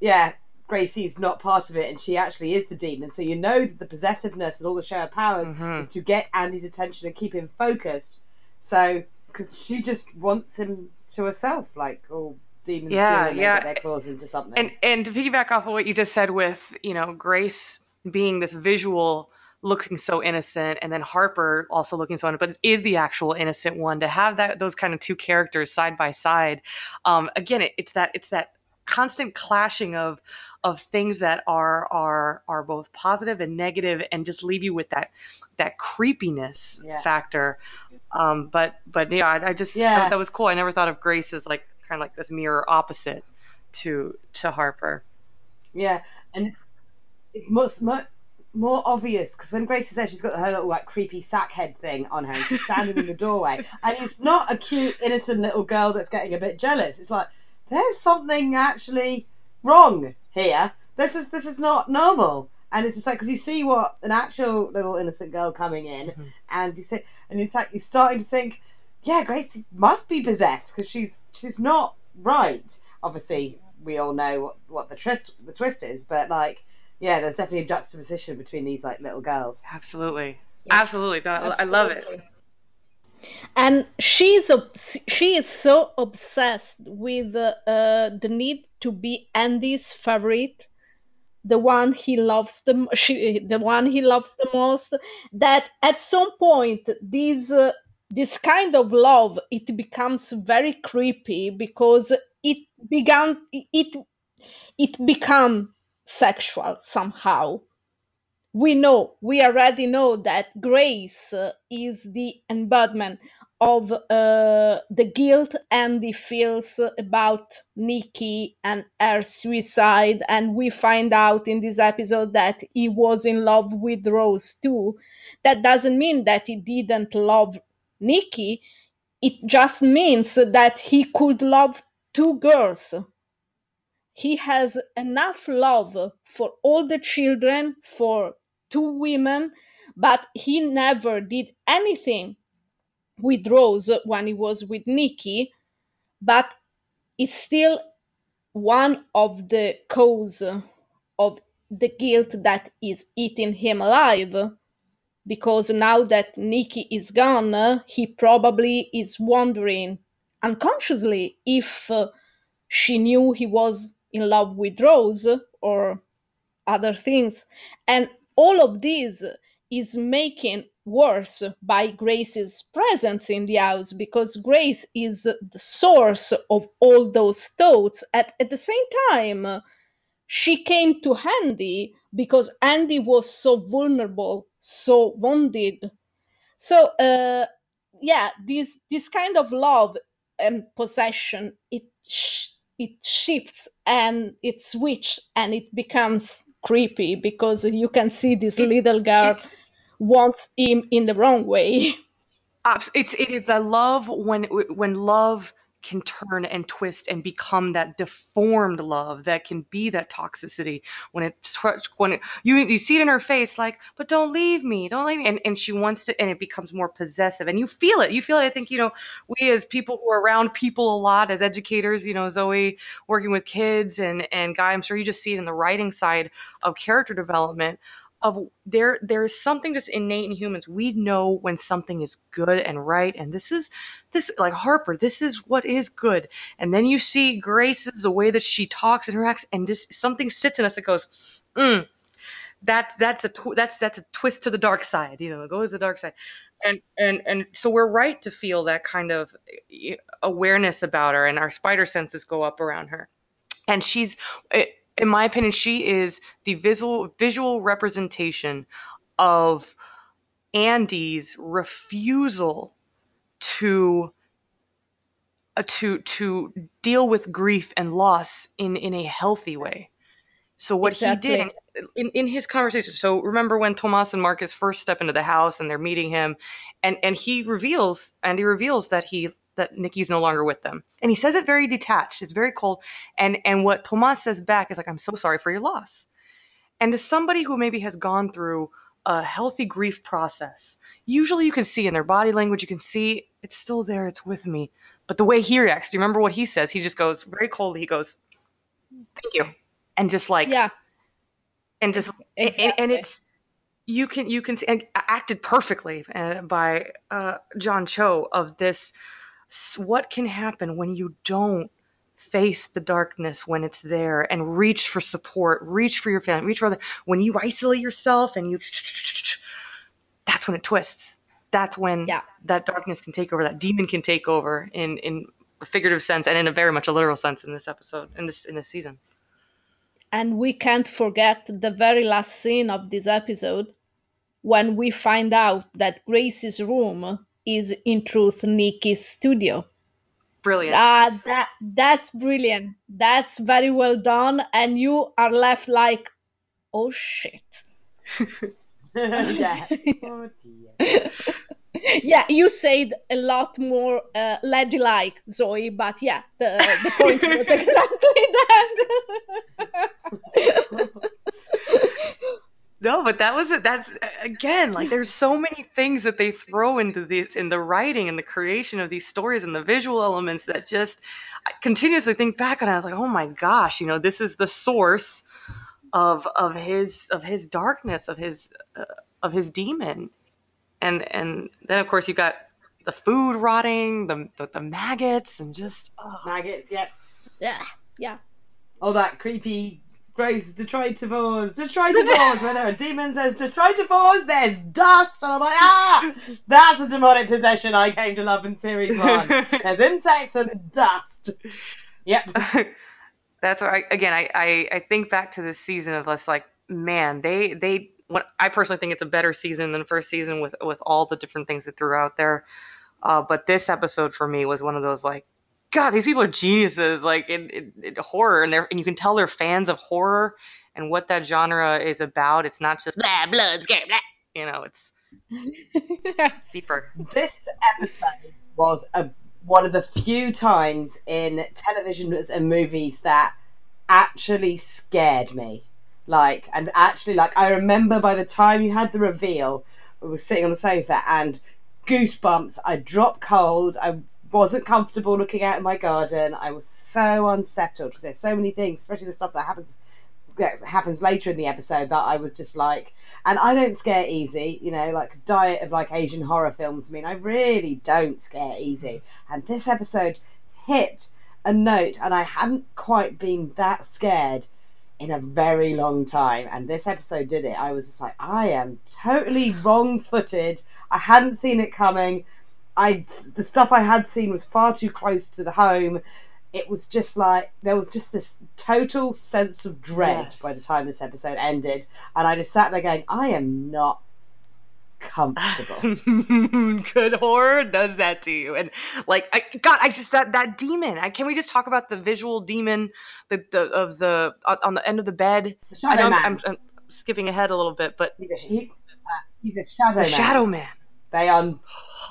yeah. Gracie's not part of it, and she actually is the demon. So you know that the possessiveness and all the of powers Mhm. is to get Andy's attention and keep him focused. So, because she just wants him to herself, like all demons Yeah, do yeah. they get their claws into something. And and to piggyback off of what you just said with you know Grace being this visual looking so innocent and then Harper also looking so innocent, but is the actual innocent one to have that those kind of two characters side by side. Um, again, it, it's that it's that constant clashing of of things that are are are both positive and negative and just leave you with that that creepiness Yeah. factor um but but yeah i, I just Yeah. that, that was cool i never thought of grace as like kind of like this mirror opposite to to harper Yeah, and it's it's much more, more obvious because when Grace is there, she's got her little like creepy sack head thing on her, and she's standing in the (laughs) doorway, and it's not a cute, innocent little girl that's getting a bit jealous. It's like there's something actually wrong here. This is this is not normal, and it's just like because you see what an actual little innocent girl coming in, Mhm. and you say, and it's like you're starting to think, yeah, Grace must be possessed because she's she's not right. Obviously, we all know what, what the twist the twist is, but like, yeah, there's definitely a juxtaposition between these like little girls. absolutely Yeah. absolutely No, i love it Absolutely. And she's she is so obsessed with uh, the need to be Andy's favorite, the one he loves the she, the one he loves the most. That at some point this uh, this kind of love it becomes very creepy because it began it it become sexual somehow we know we already know that grace uh, is the embodiment of uh, the guilt andy feels about nikki and her suicide. And we find out in this episode that he was in love with rose too. That doesn't mean that he didn't love nikki. It just means that he could love two girls. He has enough love for all the children, for two women, but he never did anything with Rose when he was with Nikki, but it's still one of the cause of the guilt that is eating him alive. Because now that Nikki is gone, he probably is wondering unconsciously if uh, she knew he was in love with Rose or other things. And all of this is making worse by Grace's presence in the house because Grace is the source of all those thoughts. At, at the same time, she came to Andy because Andy was so vulnerable, so wounded. So, uh, yeah, this this kind of love and possession it sh- it shifts and it switch and it becomes creepy because you can see this It- little girl wants him in the wrong way. It's it is that love when when love can turn and twist and become that deformed love that can be that toxicity when it when it, you you see it in her face like but don't leave me don't leave me and, and she wants to and it becomes more possessive and you feel it you feel it I think you know we as people who are around people a lot as educators you know Zoe working with kids and and Gaia I'm sure you just see it in the writing side of character development of there there is something just innate in humans we know when something is good and right and this is this like harper this is what is good and then you see grace's the way that she talks and interacts and just something sits in us that goes mm, that that's a tw- that's that's a twist to the dark side. You know, it goes to the dark side, and and and so we're right to feel that kind of eh, awareness about her, and our spider senses go up around her, and she's. eh, in my opinion, she is the visual visual representation of Andy's refusal to uh, to to deal with grief and loss in in a healthy way. So what he did in, in in his conversation. So remember when Tomas and Marcus first step into the house and they're meeting him, and and he reveals Andy reveals that he that Nikki's no longer with them, and he says it very detached. It's very cold, and and what Tomas says back is like, "I'm so sorry for your loss." And to somebody who maybe has gone through a healthy grief process, usually you can see in their body language, you can see it's still there, it's with me. But the way he reacts, do you remember what he says? He just goes very coldly, he goes, Thank you. And just like, Yeah, and just, and, and it's, you can, you can see, and acted perfectly uh, by uh, John Cho of this, what can happen when you don't face the darkness when it's there and reach for support, reach for your family, reach for other. When you isolate yourself and you, (sniffs) that's when it twists. That's when Yeah. that darkness can take over, that demon can take over in in a figurative sense and in a very much a literal sense in this episode, in this in this season. And we can't forget the very last scene of this episode when we find out that Grace's room is in truth Nikki's studio. Brilliant. Ah, that that's brilliant. That's very well done, and you are left like, oh shit. (laughs) yeah. Oh (laughs) dear. yeah, you said a lot more uh, ladylike, Zoe, but yeah, the the point was (laughs) exactly that. No, but that was it. That's again like there's so many things that they throw into this in the writing and the creation of these stories and the visual elements that just I continuously think back on. it. I was like, oh my gosh, you know, this is the source of of his of his darkness of his uh, of his demon, and and then of course you got the food rotting, the the, the maggots, and just oh. Maggots, yeah. yeah, yeah. All that creepy Grace Detritivores, (laughs) Detritivores, where there are demons, there's Detritivores, there's dust, and I'm like, ah, that's a demonic possession I came to love in series one. (laughs) There's insects and dust. Yep. (laughs) that's where I again I, I I think back to this season of us like man they they what I personally think it's a better season than first season with with all the different things that threw out there. Uh, but this episode for me was one of those like God these people are geniuses like in, in, in horror and they're and you can tell they're fans of horror and what that genre is about. It's not just blah blood scare blah you know it's it's (laughs) deeper. This episode was a, one of the few times in television and movies that actually scared me. Like, and actually, like, I remember by the time you had the reveal, we were sitting on the sofa and goosebumps. I dropped cold. I wasn't comfortable looking out in my garden. I was so unsettled because there's so many things, especially the stuff that happens that happens later in the episode, that I was just like, and I don't scare easy, you know, like diet of like Asian horror films. I mean, I really don't scare easy. And this episode hit a note, and I hadn't quite been that scared in a very long time. And this episode did it. I was just like, I am totally wrong footed. I hadn't seen it coming. I the stuff I had seen was far too close to the home. It was just like there was just this total sense of dread Yes. by the time this episode ended, and I just sat there going, I am not comfortable. (laughs) good horror does that to you and like I, god i just that that demon I, can we just talk about the visual demon the, the of the on the end of the bed the i Shadow know Man. I'm, I'm skipping ahead a little bit but he's, a, he, uh, he's a shadow the man. shadow man They are,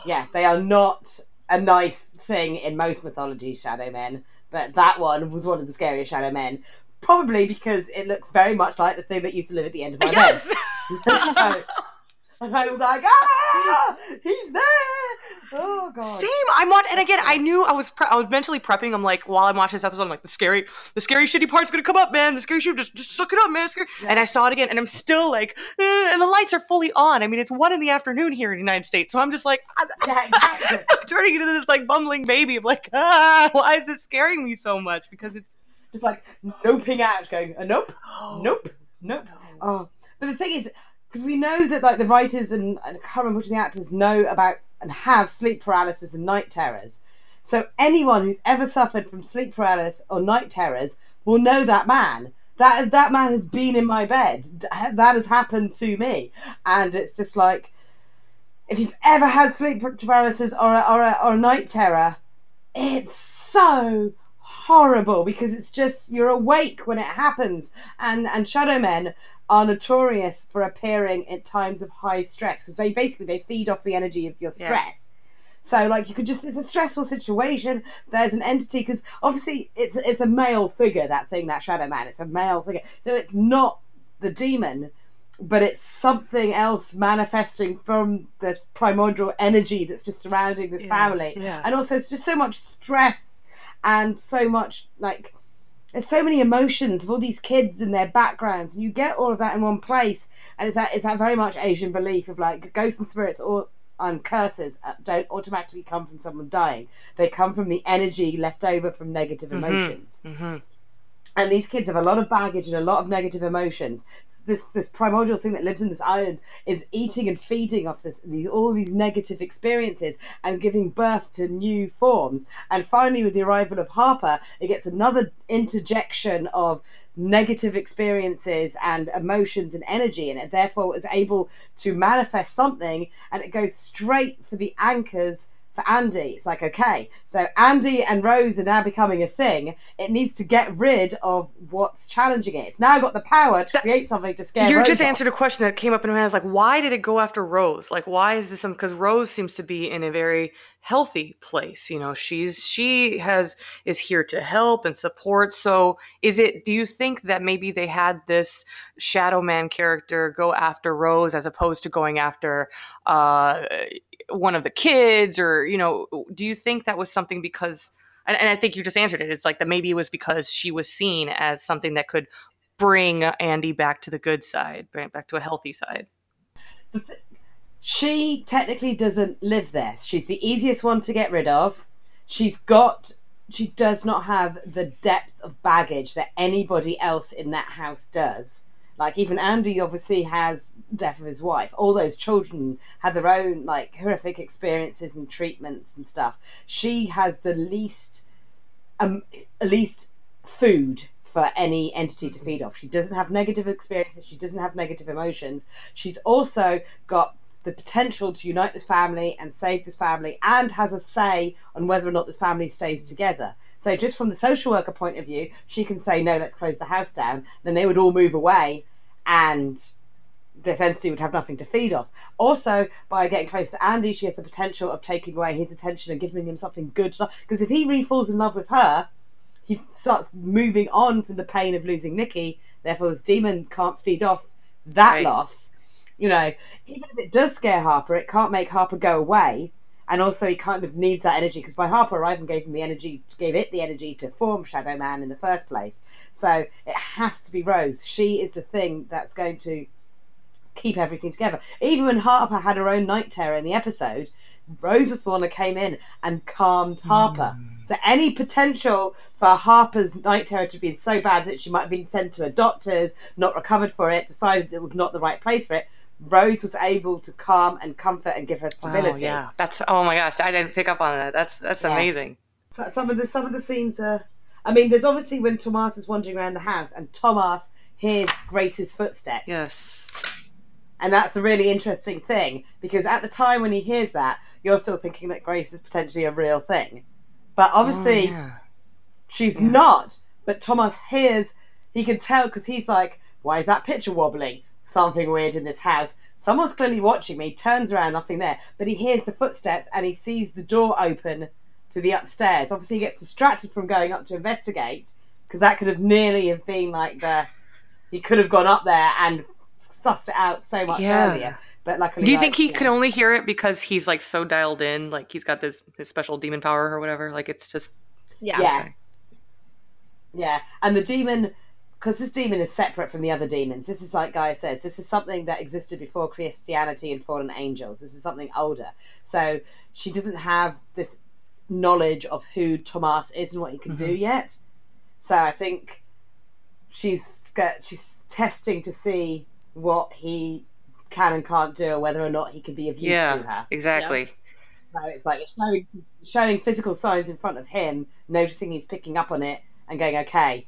yeah, they are not a nice thing in most mythologies, shadow men. But that one was one of the scariest shadow men, probably because it looks very much like the thing that used to live at the end of my yes bed. (laughs) so, and I was like, ah, he's there. Oh god. same i'm watching and again i knew i was pre- i was mentally prepping i'm like while i'm watching this episode i'm like the scary the scary shitty part's gonna come up man the scary shit just just suck it up man scary. Yeah. and i saw it again and i'm still like eh, and the lights are fully on i mean it's one in the afternoon here in the united states so i'm just like Yeah, (laughs) exactly. I'm turning into this like bumbling baby. I'm like, ah, why is this scaring me so much? Because it's Just like noping out, going, uh, nope, (gasps) nope, nope. Oh, But the thing is, because we know that like the writers and, and I can't remember which of the actors know about and have sleep paralysis and night terrors. So anyone who's ever suffered from sleep paralysis or night terrors will know that man. That that man has been in my bed. That has happened to me, and it's just like if you've ever had sleep paralysis or a, or a, or a night terror, it's so horrible because it's just you're awake when it happens, and and shadow men are notorious for appearing at times of high stress because they basically they feed off the energy of your stress. Yeah. So like you could just it's a stressful situation. There's an entity because obviously it's it's a male figure that thing that shadow man. It's a male figure, so it's not the demon, but it's something else manifesting from the primordial energy that's just surrounding this Yeah, family. yeah. And also it's just so much stress and so much like there's so many emotions of all these kids and their backgrounds, and you get all of that in one place. And it's that it's that very much Asian belief of like ghosts and spirits or and curses uh, don't automatically come from someone dying. They come from the energy left over from negative emotions. hmm And these kids have a lot of baggage and a lot of negative emotions. This this primordial thing that lives in this island is eating and feeding off this these, all these negative experiences and giving birth to new forms. And finally, with the arrival of Harper, it gets another interjection of negative experiences and emotions and energy and it therefore is able to manifest something and it goes straight for the anchors for Andy. It's like, okay, so Andy and Rose are now becoming a thing. It needs to get rid of what's challenging it. It's now got the power to create something to scare You Rose just off. answered a question that came up in my head. I was like, why did it go after Rose? Like, why is this? Because Rose seems to be in a very healthy place. You know, she's she has is here to help and support. So, is it? Do you think that maybe they had this Shadow Man character go after Rose as opposed to going after uh, one of the kids, or you know, do you think that was something because? And, and I think you just answered it. It's like that maybe it was because she was seen as something that could bring Andy back to the good side, back to a healthy side. she technically doesn't live there. She's the easiest one to get rid of. She's got she does not have the depth of baggage that anybody else in that house does. Like even Andy obviously has death of his wife. All those children had their own like horrific experiences and treatments and stuff. She has the least um least food for any entity to feed off. She doesn't have negative experiences, she doesn't have negative emotions. She's also got the potential to unite this family and save this family and has a say on whether or not this family stays together. So just from the social worker point of view, she can say no, let's close the house down. Then they would all move away and this entity would have nothing to feed off. Also, by getting close to Andy, she has the potential of taking away his attention and giving him something good. Because if he really falls in love with her, he starts moving on from the pain of losing Nikki. Therefore, this demon can't feed off that Right. loss. You know, even if it does scare Harper, it can't make Harper go away. And also, he kind of needs that energy because by Harper arriving gave him the energy, gave it the energy to form Shadow Man in the first place. So it has to be Rose. She is the thing that's going to keep everything together. Even when Harper had her own night terror in the episode, Rose was the one that came in and calmed Harper. Hmm. So any potential for Harper's night terror to be so bad that she might have been sent to a doctor's, not recovered for it, decided it was not the right place for it, Rose was able to calm and comfort and give her Wow, stability. yeah, that's oh my gosh, I didn't pick up on that. That's that's Yeah. amazing. So some of the some of the scenes are. I mean, there's obviously when Tomas is wandering around the house and Tomas hears Grace's footsteps. Yes. And that's a really interesting thing because at the time when he hears that, you're still thinking that Grace is potentially a real thing. But oh, obviously, Oh, yeah. she's Yeah. not. But Thomas hears, he can tell because he's like, why is that picture wobbling? Something weird in this house. Someone's clearly watching me, turns around, nothing there. But he hears the footsteps and he sees the door open to the upstairs. Obviously, he gets distracted from going up to investigate because that could have nearly have been like the. He could have gone up there and sussed it out so much Yeah. earlier. But luckily, Do you like, think he know, could only hear it because he's like so dialed in, like he's got this his special demon power or whatever? Like it's just Yeah. Yeah. okay. Yeah, and the demon, because this demon is separate from the other demons. This is like Gaia says. This is something that existed before Christianity and fallen angels. This is something older. So she doesn't have this knowledge of who Tomas is and what he can do mm-hmm. yet. So I think she's she's testing to see what he can and can't do, or whether or not he can be of use yeah, to her. exactly. So it's like showing, showing physical signs in front of him, noticing he's picking up on it, and going, okay,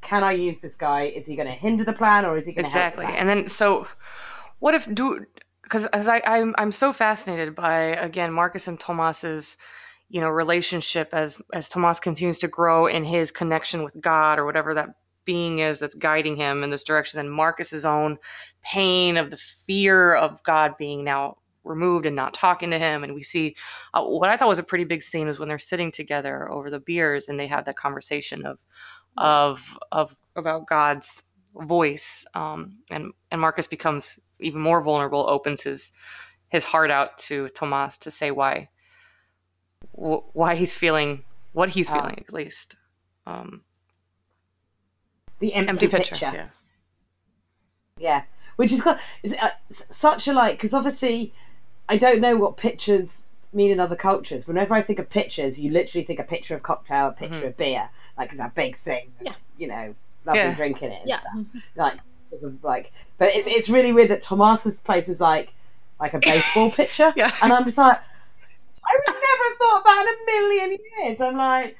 can I use this guy? Is he going to hinder the plan, or is he going to exactly? And then so, what if do because as I I'm I'm so fascinated by again Marcus and Tomas's you know relationship as as Tomas continues to grow in his connection with God or whatever that being is that's guiding him in this direction. Then Marcus's own pain of the fear of God being now removed and not talking to him. And we see uh, what I thought was a pretty big scene was when they're sitting together over the beers and they have that conversation of of of about God's voice. Um, and and Marcus becomes even more vulnerable, opens his his heart out to Tomas to say why wh- why he's feeling what he's Ah. feeling at least. Um, the empty, empty picture. picture. Yeah. Yeah, which is got is uh, such a like because obviously I don't know what pictures mean in other cultures. Whenever I think of pictures, you literally think a picture of cocktail, a picture Mhm. of beer, like it's that big thing. Yeah. You know, lovely Yeah. drinking it and Yeah. stuff. Like, it's of, like, but it's it's really weird that Tomas's place was like like a baseball (laughs) pitcher, Yeah. and I'm just like, I would never have thought that in a million years. I'm like.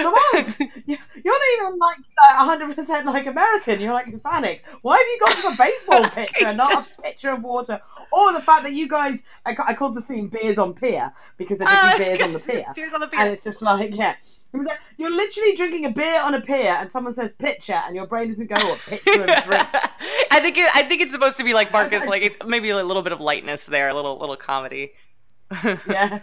Tomas, (laughs) you- you're not even like hundred percent like American. You're like Hispanic. Why have you gone to a baseball (laughs) pitcher, and not a picture of water? Or the fact that you guys, I, I called the scene "beers on pier" because they're Oh, ah, drinking it's beers on the pier, Beers on the pier, and it's just like, yeah, It was like, you're literally drinking a beer on a pier, and someone says pitcher, and your brain doesn't go, "Oh, picture of drink." (laughs) I think it, I think it's supposed to be like Marcus, (laughs) like it's maybe a little bit of lightness there, a little little comedy. (laughs) yeah.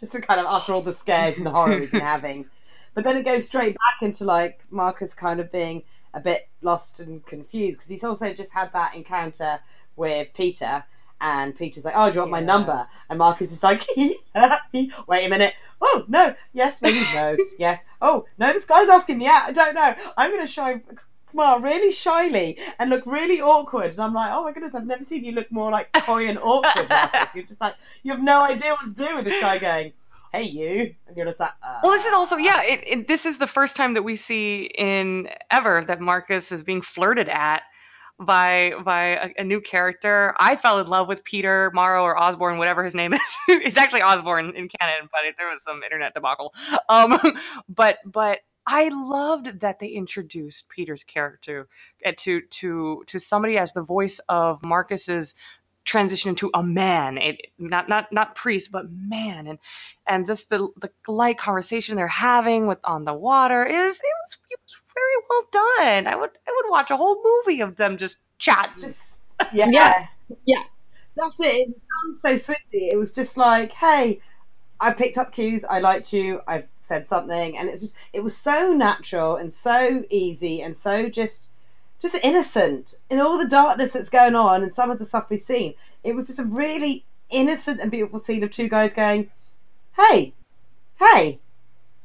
Just to kind of after all the scares and the horror we've been having. But then it goes straight back into like Marcus kind of being a bit lost and confused because he's also just had that encounter with Peter. And Peter's like, "Oh, do you want my Yeah. number?" And Marcus is like, (laughs) "Wait a minute. Oh no, yes, maybe no, (laughs) yes. Oh no, this guy's asking me out. I don't know. I'm going to show smile really shyly and look really awkward." And I'm like, "Oh my goodness, I've never seen you look more like coy and awkward." Marcus. You're just like, you have no idea what to do with this guy going, "Hey, you," and you're just like, uh, Well, this is also yeah. It, it, this is the first time that we see in ever that Marcus is being flirted at by by a, a new character. I fell in love with Peter Morrow or Osborne, whatever his name (laughs) is. it's actually Osborne in canon, but it, there was some internet debacle. Um, (laughs) but but I loved that they introduced Peter's character uh, to to to somebody as the voice of Marcus's transition into a man it, not not not priest but man and and just the the light conversation they're having with on the water is it was it was very well done i would i would watch a whole movie of them just chat, just (laughs) yeah, Yeah. Yeah. That's it. It was done so swiftly. It was just like, hey, I picked up cues. I liked you. I've said something, and it's just it was so natural and so easy and so just just innocent in all the darkness that's going on and some of the stuff we've seen. It was just a really innocent and beautiful scene of two guys going, hey, hey,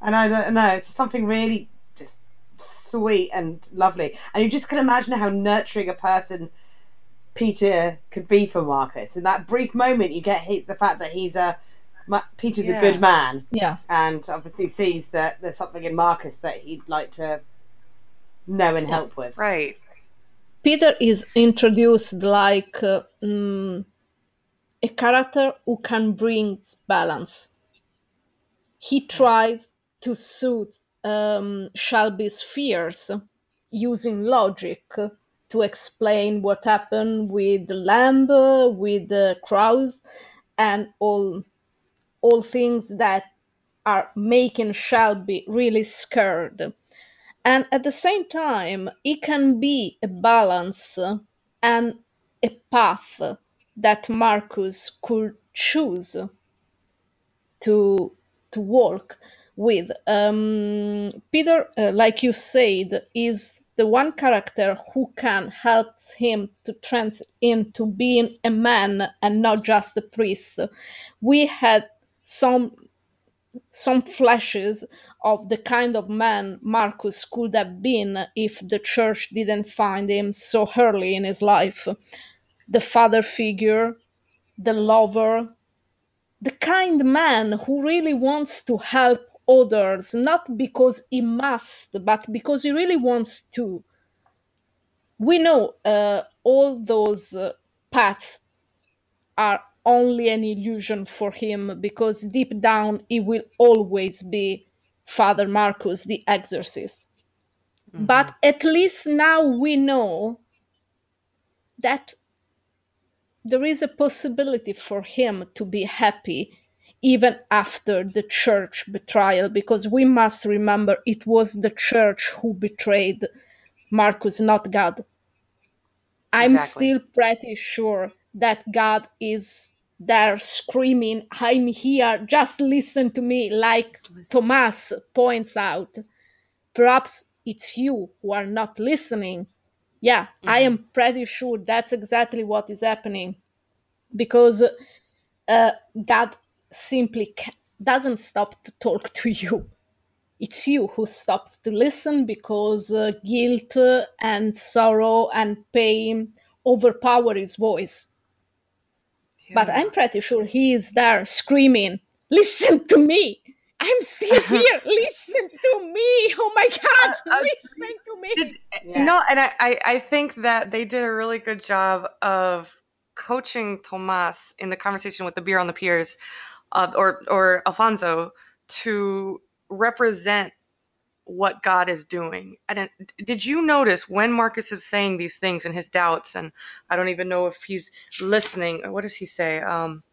and I don't know. It's just something really just sweet and lovely, and you just can imagine how nurturing a person Peter could be for Marcus. In that brief moment, you get he, the fact that he's a Peter's Yeah. a good man, Yeah. and obviously sees that there's something in Marcus that he'd like to know and help with. right Peter is introduced like uh, mm, a character who can bring balance. He tries to soothe um, Shelby's fears using logic to explain what happened with the lamb, with the crows, and all all things that are making Shelby really scared and at the same time it can be a balance and a path that marcus could choose to to walk with. Um, peter uh, like you said is the one character who can help him to trans into being a man and not just a priest. We had some some flashes of the kind of man Marcus could have been if the church didn't find him so early in his life. The father figure, the lover, the kind man who really wants to help others, not because he must, but because he really wants to. we know uh, all those uh, paths are only an illusion for him because deep down he will always be Father Marcus, the exorcist. Mm-hmm. But at least now we know that there is a possibility for him to be happy even after the church betrayal, because we must remember it was the church who betrayed Marcus, not God. I'm Exactly. still pretty sure that God is there screaming, I'm here, just listen to me, like. Thomas points out. Perhaps it's you who are not listening. Yeah, I am pretty sure that's exactly what is happening because uh, God simply ca- doesn't stop to talk to you. It's you who stops to listen because uh, guilt uh, and sorrow and pain overpower his voice. But I'm pretty sure he is there screaming, Listen to me! I'm still (laughs) here! listen to me! Oh my god! Uh, uh, listen to me! Did, Yeah. No, and I, I, I think that they did a really good job of coaching Tomas in the conversation with the beer on the piers, uh, or or Alfonso, to represent what God is doing. I didn't, you notice when Marcus is saying these things and his doubts, and I don't even know if he's listening. What does he say? Um,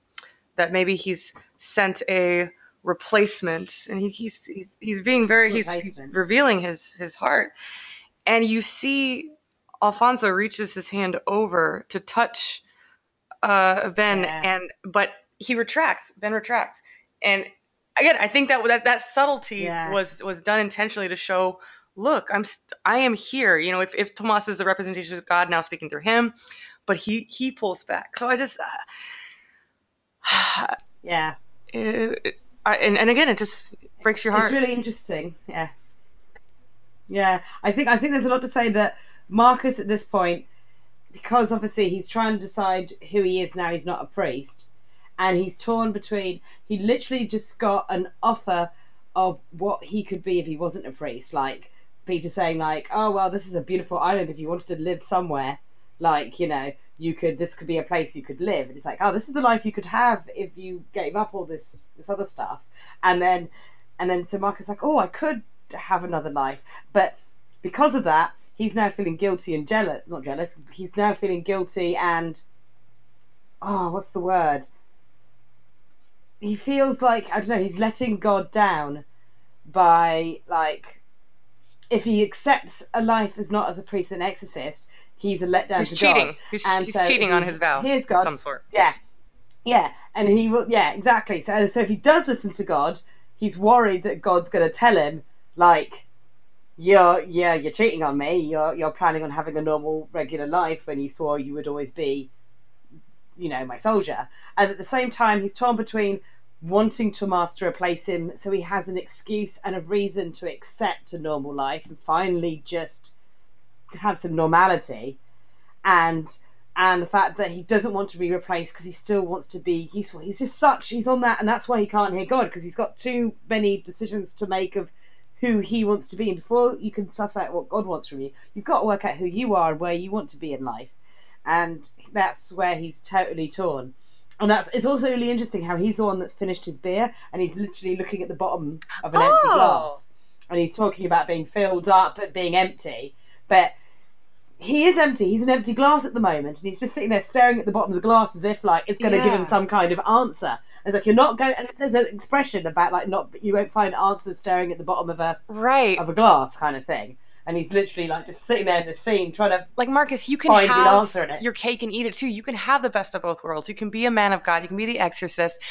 that maybe he's sent a replacement, and he, he's he's he's being very he's, he's revealing his his heart, and you see Alfonso reaches his hand over to touch uh, Ben, Yeah. and but he retracts. Ben retracts, and again, I think that that that subtlety Yeah. was was done intentionally to show. Look, I'm st- I am here. You know, if if Tomas is the representation of God now speaking through him, but he he pulls back. So I just. Uh, (sighs) Yeah. it, I, and, and again, it just breaks your heart. It's really interesting. Yeah. Yeah. I think I think there's a lot to say that Marcus at this point, because obviously he's trying to decide who he is now, he's not a priest. And he's torn between he literally just got an offer of what he could be if he wasn't a priest. Like Peter saying, like, Oh well, this is a beautiful island if you wanted to live somewhere, like, you know, you could this could be a place you could live. And it's like, Oh, this is the life you could have if you gave up all this this other stuff. And then and then so Marcus like, Oh, I could have another life. But because of that, he's now feeling guilty and jealous not jealous, he's now feeling guilty and oh, what's the word? He feels like I don't know, he's letting God down by like if he accepts a life as not as a priest and exorcist, he's a letdown He's to cheating. God. He's, And he's so cheating if on his vow of God, some sort. yeah, yeah, and he will. Yeah, exactly. So, so if he does listen to God, he's worried that God's going to tell him, like, "You're, yeah, you're cheating on me. You're, you're planning on having a normal, regular life when you swore you would always be, you know, my soldier." And at the same time, he's torn between wanting to replace him, so he has an excuse and a reason to accept a normal life and finally just have some normality, and and the fact that he doesn't want to be replaced because he still wants to be useful. He's just such he's on that, and that's why he can't hear God because he's got too many decisions to make of who he wants to be. And before you can suss out what God wants from you, you've got to work out who you are and where you want to be in life, and that's where he's totally torn. And that's it's also really interesting how he's the one that's finished his beer and he's literally looking at the bottom of an empty Oh. glass and he's talking about being filled up and being empty, but he is empty. He's an empty glass at the moment, and he's just sitting there staring at the bottom of the glass as if like it's going to give him some kind of answer. And it's like you're not going. And there's an expression about like not you won't find answers staring at the bottom of a Right. of a glass kind of thing. And he's literally like just sitting there in the scene trying to. Like Marcus, you can Find an have answer in it. your cake and eat it too. You can have the best of both worlds. You can be a man of God. You can be the exorcist,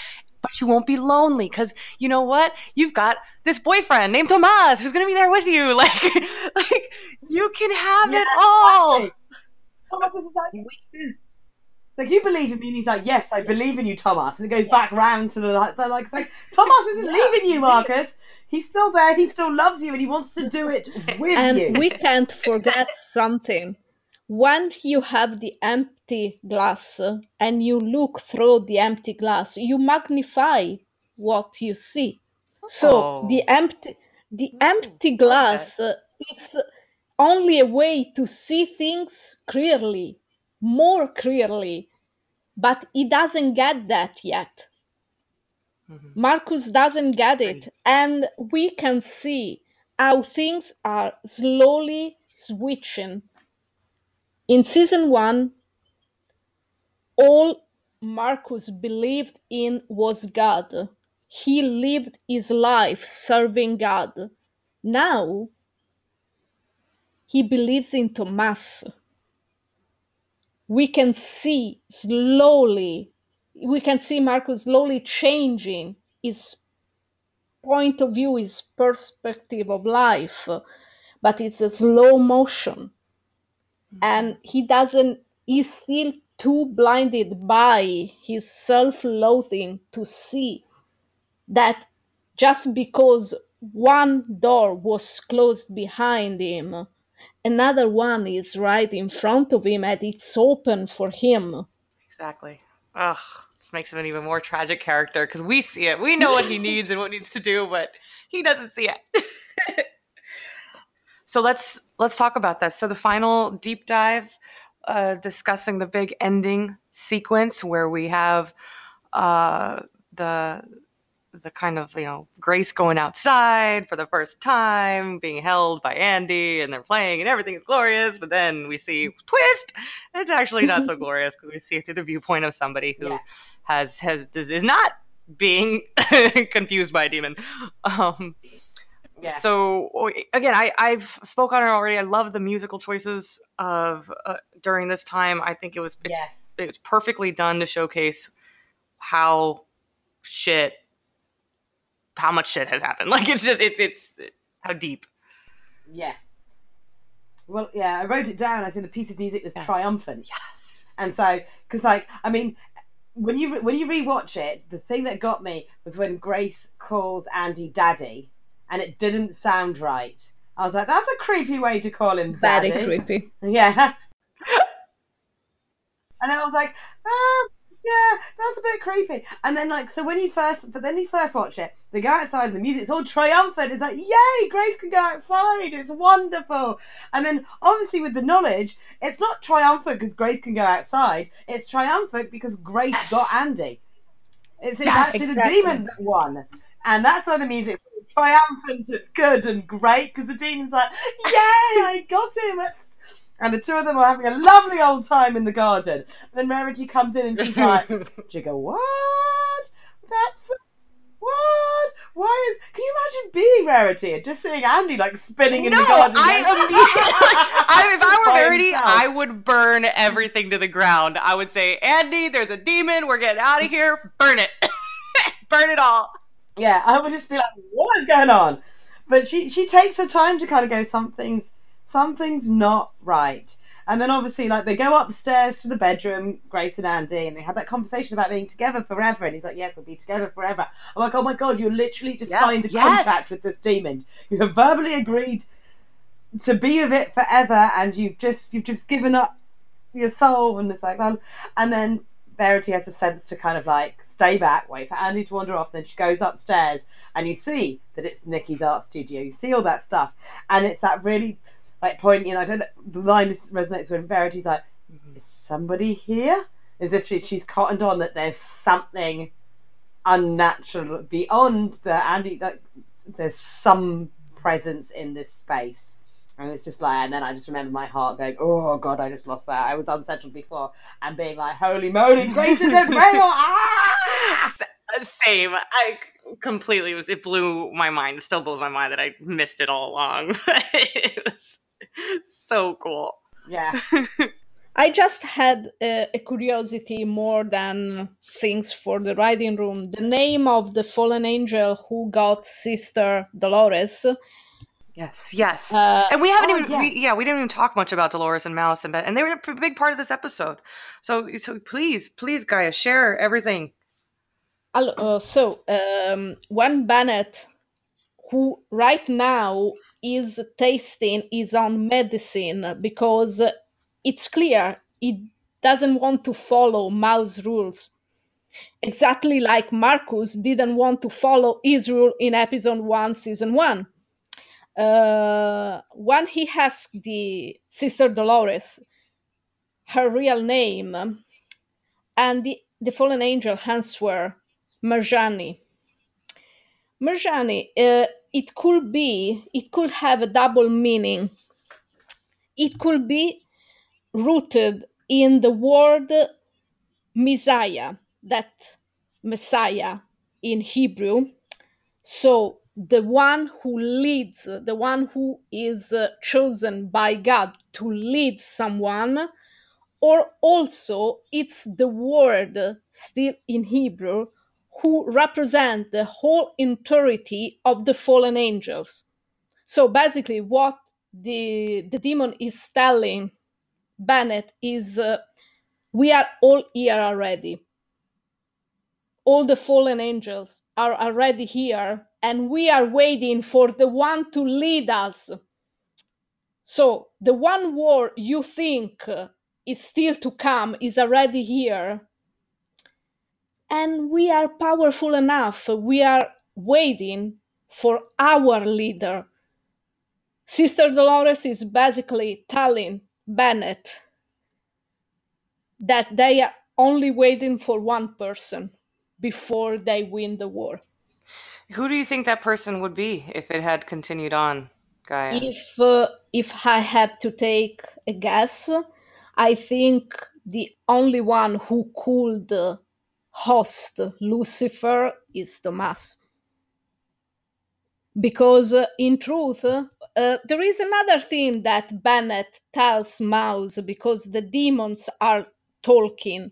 but you won't be lonely because you know what? You've got this boyfriend named Tomas who's going to be there with you. (laughs) Like, like you can have it Yeah, all. exactly. Thomas is like, like you believe in me, and he's like, yes, I believe in you, Thomas. And it goes back round to the like, they're like, like Thomas isn't leaving you, (laughs) Marcus. He's still there. He still loves you, and he wants to do it (laughs) with and you. we can't forget (laughs) something when you have the empty glass and you look through the empty glass you magnify what you see so Oh. the empty the empty glass uh, it's only a way to see things clearly, more clearly, but he doesn't get that yet. Mhm. Marcus doesn't get it, and we can see how things are slowly switching. In season one, all Marcus believed in was God. He lived his life serving God. Now, he believes in Thomas. We can see slowly, we can see Marcus slowly changing his point of view, his perspective of life, but it's a slow motion. Mm-hmm. And he doesn't, he's still too blinded by his self loathing to see that just because one door was closed behind him, another one is right in front of him and it's open for him. Exactly. Ugh, this makes him an even more tragic character because we see it. We know what he (laughs) needs and what needs to do, but he doesn't see it. (laughs) so let's let's talk about that. So the final deep dive, uh, discussing the big ending sequence where we have uh, the the kind of you know Grace going outside for the first time, being held by Andy, and they're playing, and everything is glorious. But then we see twist. It's actually not so (laughs) glorious because we see it through the viewpoint of somebody who Yes. Has has is not being (laughs) confused by a demon. Um, Yeah. so again, I I've spoke on it already. I love the musical choices of uh, during this time. I think it was it's, yes. it's perfectly done to showcase how shit how much shit has happened. (laughs) Like it's just it's it's how deep. Yeah. Well, yeah, I wrote it down. I said the piece of music was Yes. triumphant, Yes. and so because like I mean, when you when you rewatch it, the thing that got me was when Grace calls Andy Daddy, and it didn't sound right. I was like, that's a creepy way to call him Daddy. Very creepy. (laughs) Yeah. and I was like, um, yeah, that's a bit creepy. And then like, so when you first, but then you first watch it, they go outside and the music's all triumphant. It's like, yay, Grace can go outside. It's wonderful. And then obviously with the knowledge, it's not triumphant because Grace can go outside. It's triumphant because Grace Yes. got Andy. It's, Yes. actually the Exactly. demon that won. And that's why the music's triumphant and good and great because the demon's like, yay, I got him. And the two of them are having a lovely old time in the garden. And then Verity comes in and she's (laughs) like, Jigga, what? That's what? Why is? Can you imagine being Verity and just seeing Andy like spinning in no, the garden? I immediately, (laughs) I, if I were by Verity, himself. I would burn everything to the ground. I would say, Andy, there's a demon. We're getting out of here. Burn it. (laughs) burn it all. Yeah, I would just be like, what is going on? But she she takes her time to kind of go, something's something's not right. And then obviously, like they go upstairs to the bedroom, Grace and Andy, and they have that conversation about being together forever. And he's like, "Yes, we'll be together forever." I'm like, "Oh my god, you literally just Yeah, signed a yes. contract with this demon. You have verbally agreed to be with it forever, and you've just you've just given up your soul." And it's like, well, and then Verity has the sense to kind of like stay back, wait for Andy to wander off. Then she goes upstairs, and you see that it's Nikki's art studio. You see all that stuff, and it's that really like point. You know, I don't know. The line is, resonates when Verity's like, "Is somebody here?" As if she, she's cottoned on that there's something unnatural beyond the Andy. Like there's some presence in this space. And it's just like, and then I just remember my heart going, "Oh God, I just lost that." I was unsettled before, and being like, "Holy moly, (laughs) Grace is in real!" Ah! Same. I completely was. It blew my mind. It still blows my mind that I missed it all along. (laughs) it was (laughs) so cool. Yeah, (laughs) I just had a, a curiosity more than things for the writing room. The name of the fallen angel who got Sister Dolores. Yes, yes. Uh, and we haven't oh, even, yes. we, yeah, we didn't even talk much about Dolores and Mouse and Ben, and they were a big part of this episode. So, so please, please, Gaia, share everything. Uh, so when when Bennett, who right now is tasting his own medicine because it's clear he doesn't want to follow Mao's rules, exactly like Marcus didn't want to follow his rule in episode one, season one. uh, when he asked the sister Dolores her real name, and the, the fallen angel answered Marjani. Marjani, uh, it could be, it could have a double meaning. It could be rooted in the word Messiah, that Messiah in Hebrew. So the one who leads, the one who is uh, chosen by God to lead someone, or also it's the word still in Hebrew who represent the whole entirety of the fallen angels. So basically, what the the demon is telling Bennett is uh, we are all here already. All the fallen angels are already here, and we are waiting for the one to lead us. So the one war you think uh, is still to come is already here. And we are powerful enough. We are waiting for our leader. Sister Dolores is basically telling Bennett that they are only waiting for one person before they win the war. Who do you think that person would be if it had continued on, Gaia? If uh, if I had to take a guess, I think the only one who could uh, host Lucifer is Thomas. Because uh, in truth, uh, there is another thing that Bennett tells Mouse because the demons are talking.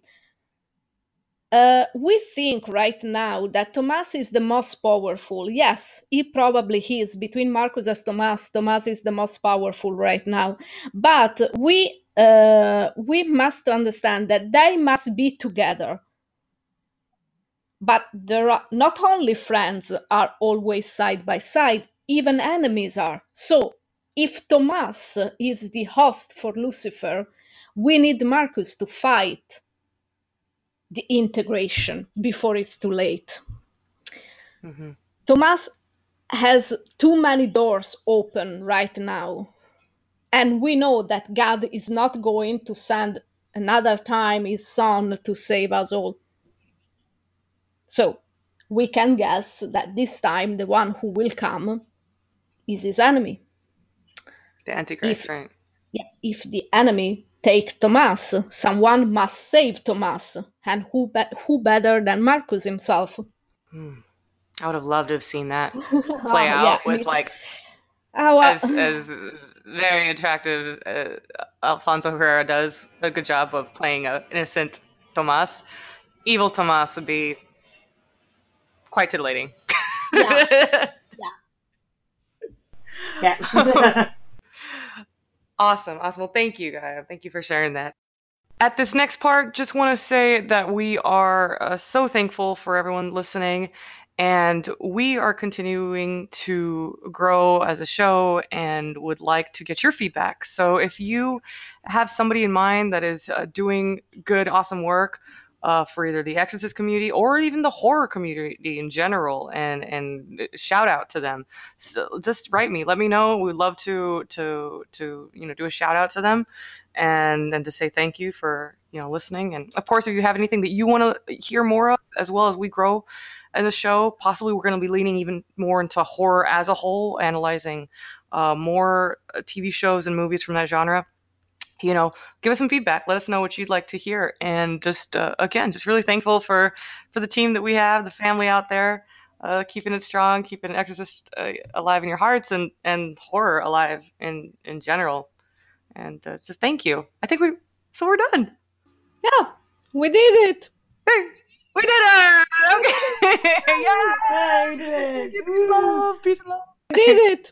Uh, we think right now that Thomas is the most powerful. Yes, he probably is. Between Marcus and Thomas, Thomas is the most powerful right now. But we uh, we must understand that they must be together. But there are not only friends are always side by side, even enemies are. So if Thomas is the host for Lucifer, we need Marcus to fight the integration before it's too late. Mm-hmm. Thomas has too many doors open right now. And we know that God is not going to send another time his son to save us all. So we can guess that this time the one who will come is his enemy. The Antichrist, if, right? Yeah, if the enemy take Thomas. Someone must save Thomas. And who, be- who better than Marcus himself? Hmm. I would have loved to have seen that (laughs) play Oh, out yeah, with like Oh, well, as as very attractive uh, Alfonso Herrera does a good job of playing a innocent Tomas. Evil Tomas would be quite titillating. Yeah. (laughs) Yeah. (laughs) Awesome. Awesome. Well, thank you, Gaia. Thank you for sharing that. At this next part, just want to say that we are uh, so thankful for everyone listening. And we are continuing to grow as a show and would like to get your feedback. So if you have somebody in mind that is uh, doing good, awesome work, uh, for either the Exorcist community or even the horror community in general, and and shout out to them. So just write me, let me know. We'd love to to to you know do a shout out to them, and and to say thank you for you know listening. And of course, if you have anything that you want to hear more of, as well as we grow in the show, possibly we're going to be leaning even more into horror as a whole, analyzing uh, more TV shows and movies from that genre you know give us some feedback. Let us know what you'd like to hear. And just uh, again just really thankful for for the team that we have the family out there uh, keeping it strong keeping exorcist uh, alive in your hearts and and horror alive in in general. And uh, just thank you. I think we so we're done. Yeah, we did it. hey we did it! Okay. (laughs) Yeah Yay, we did it. peace and love peace and love. We did it.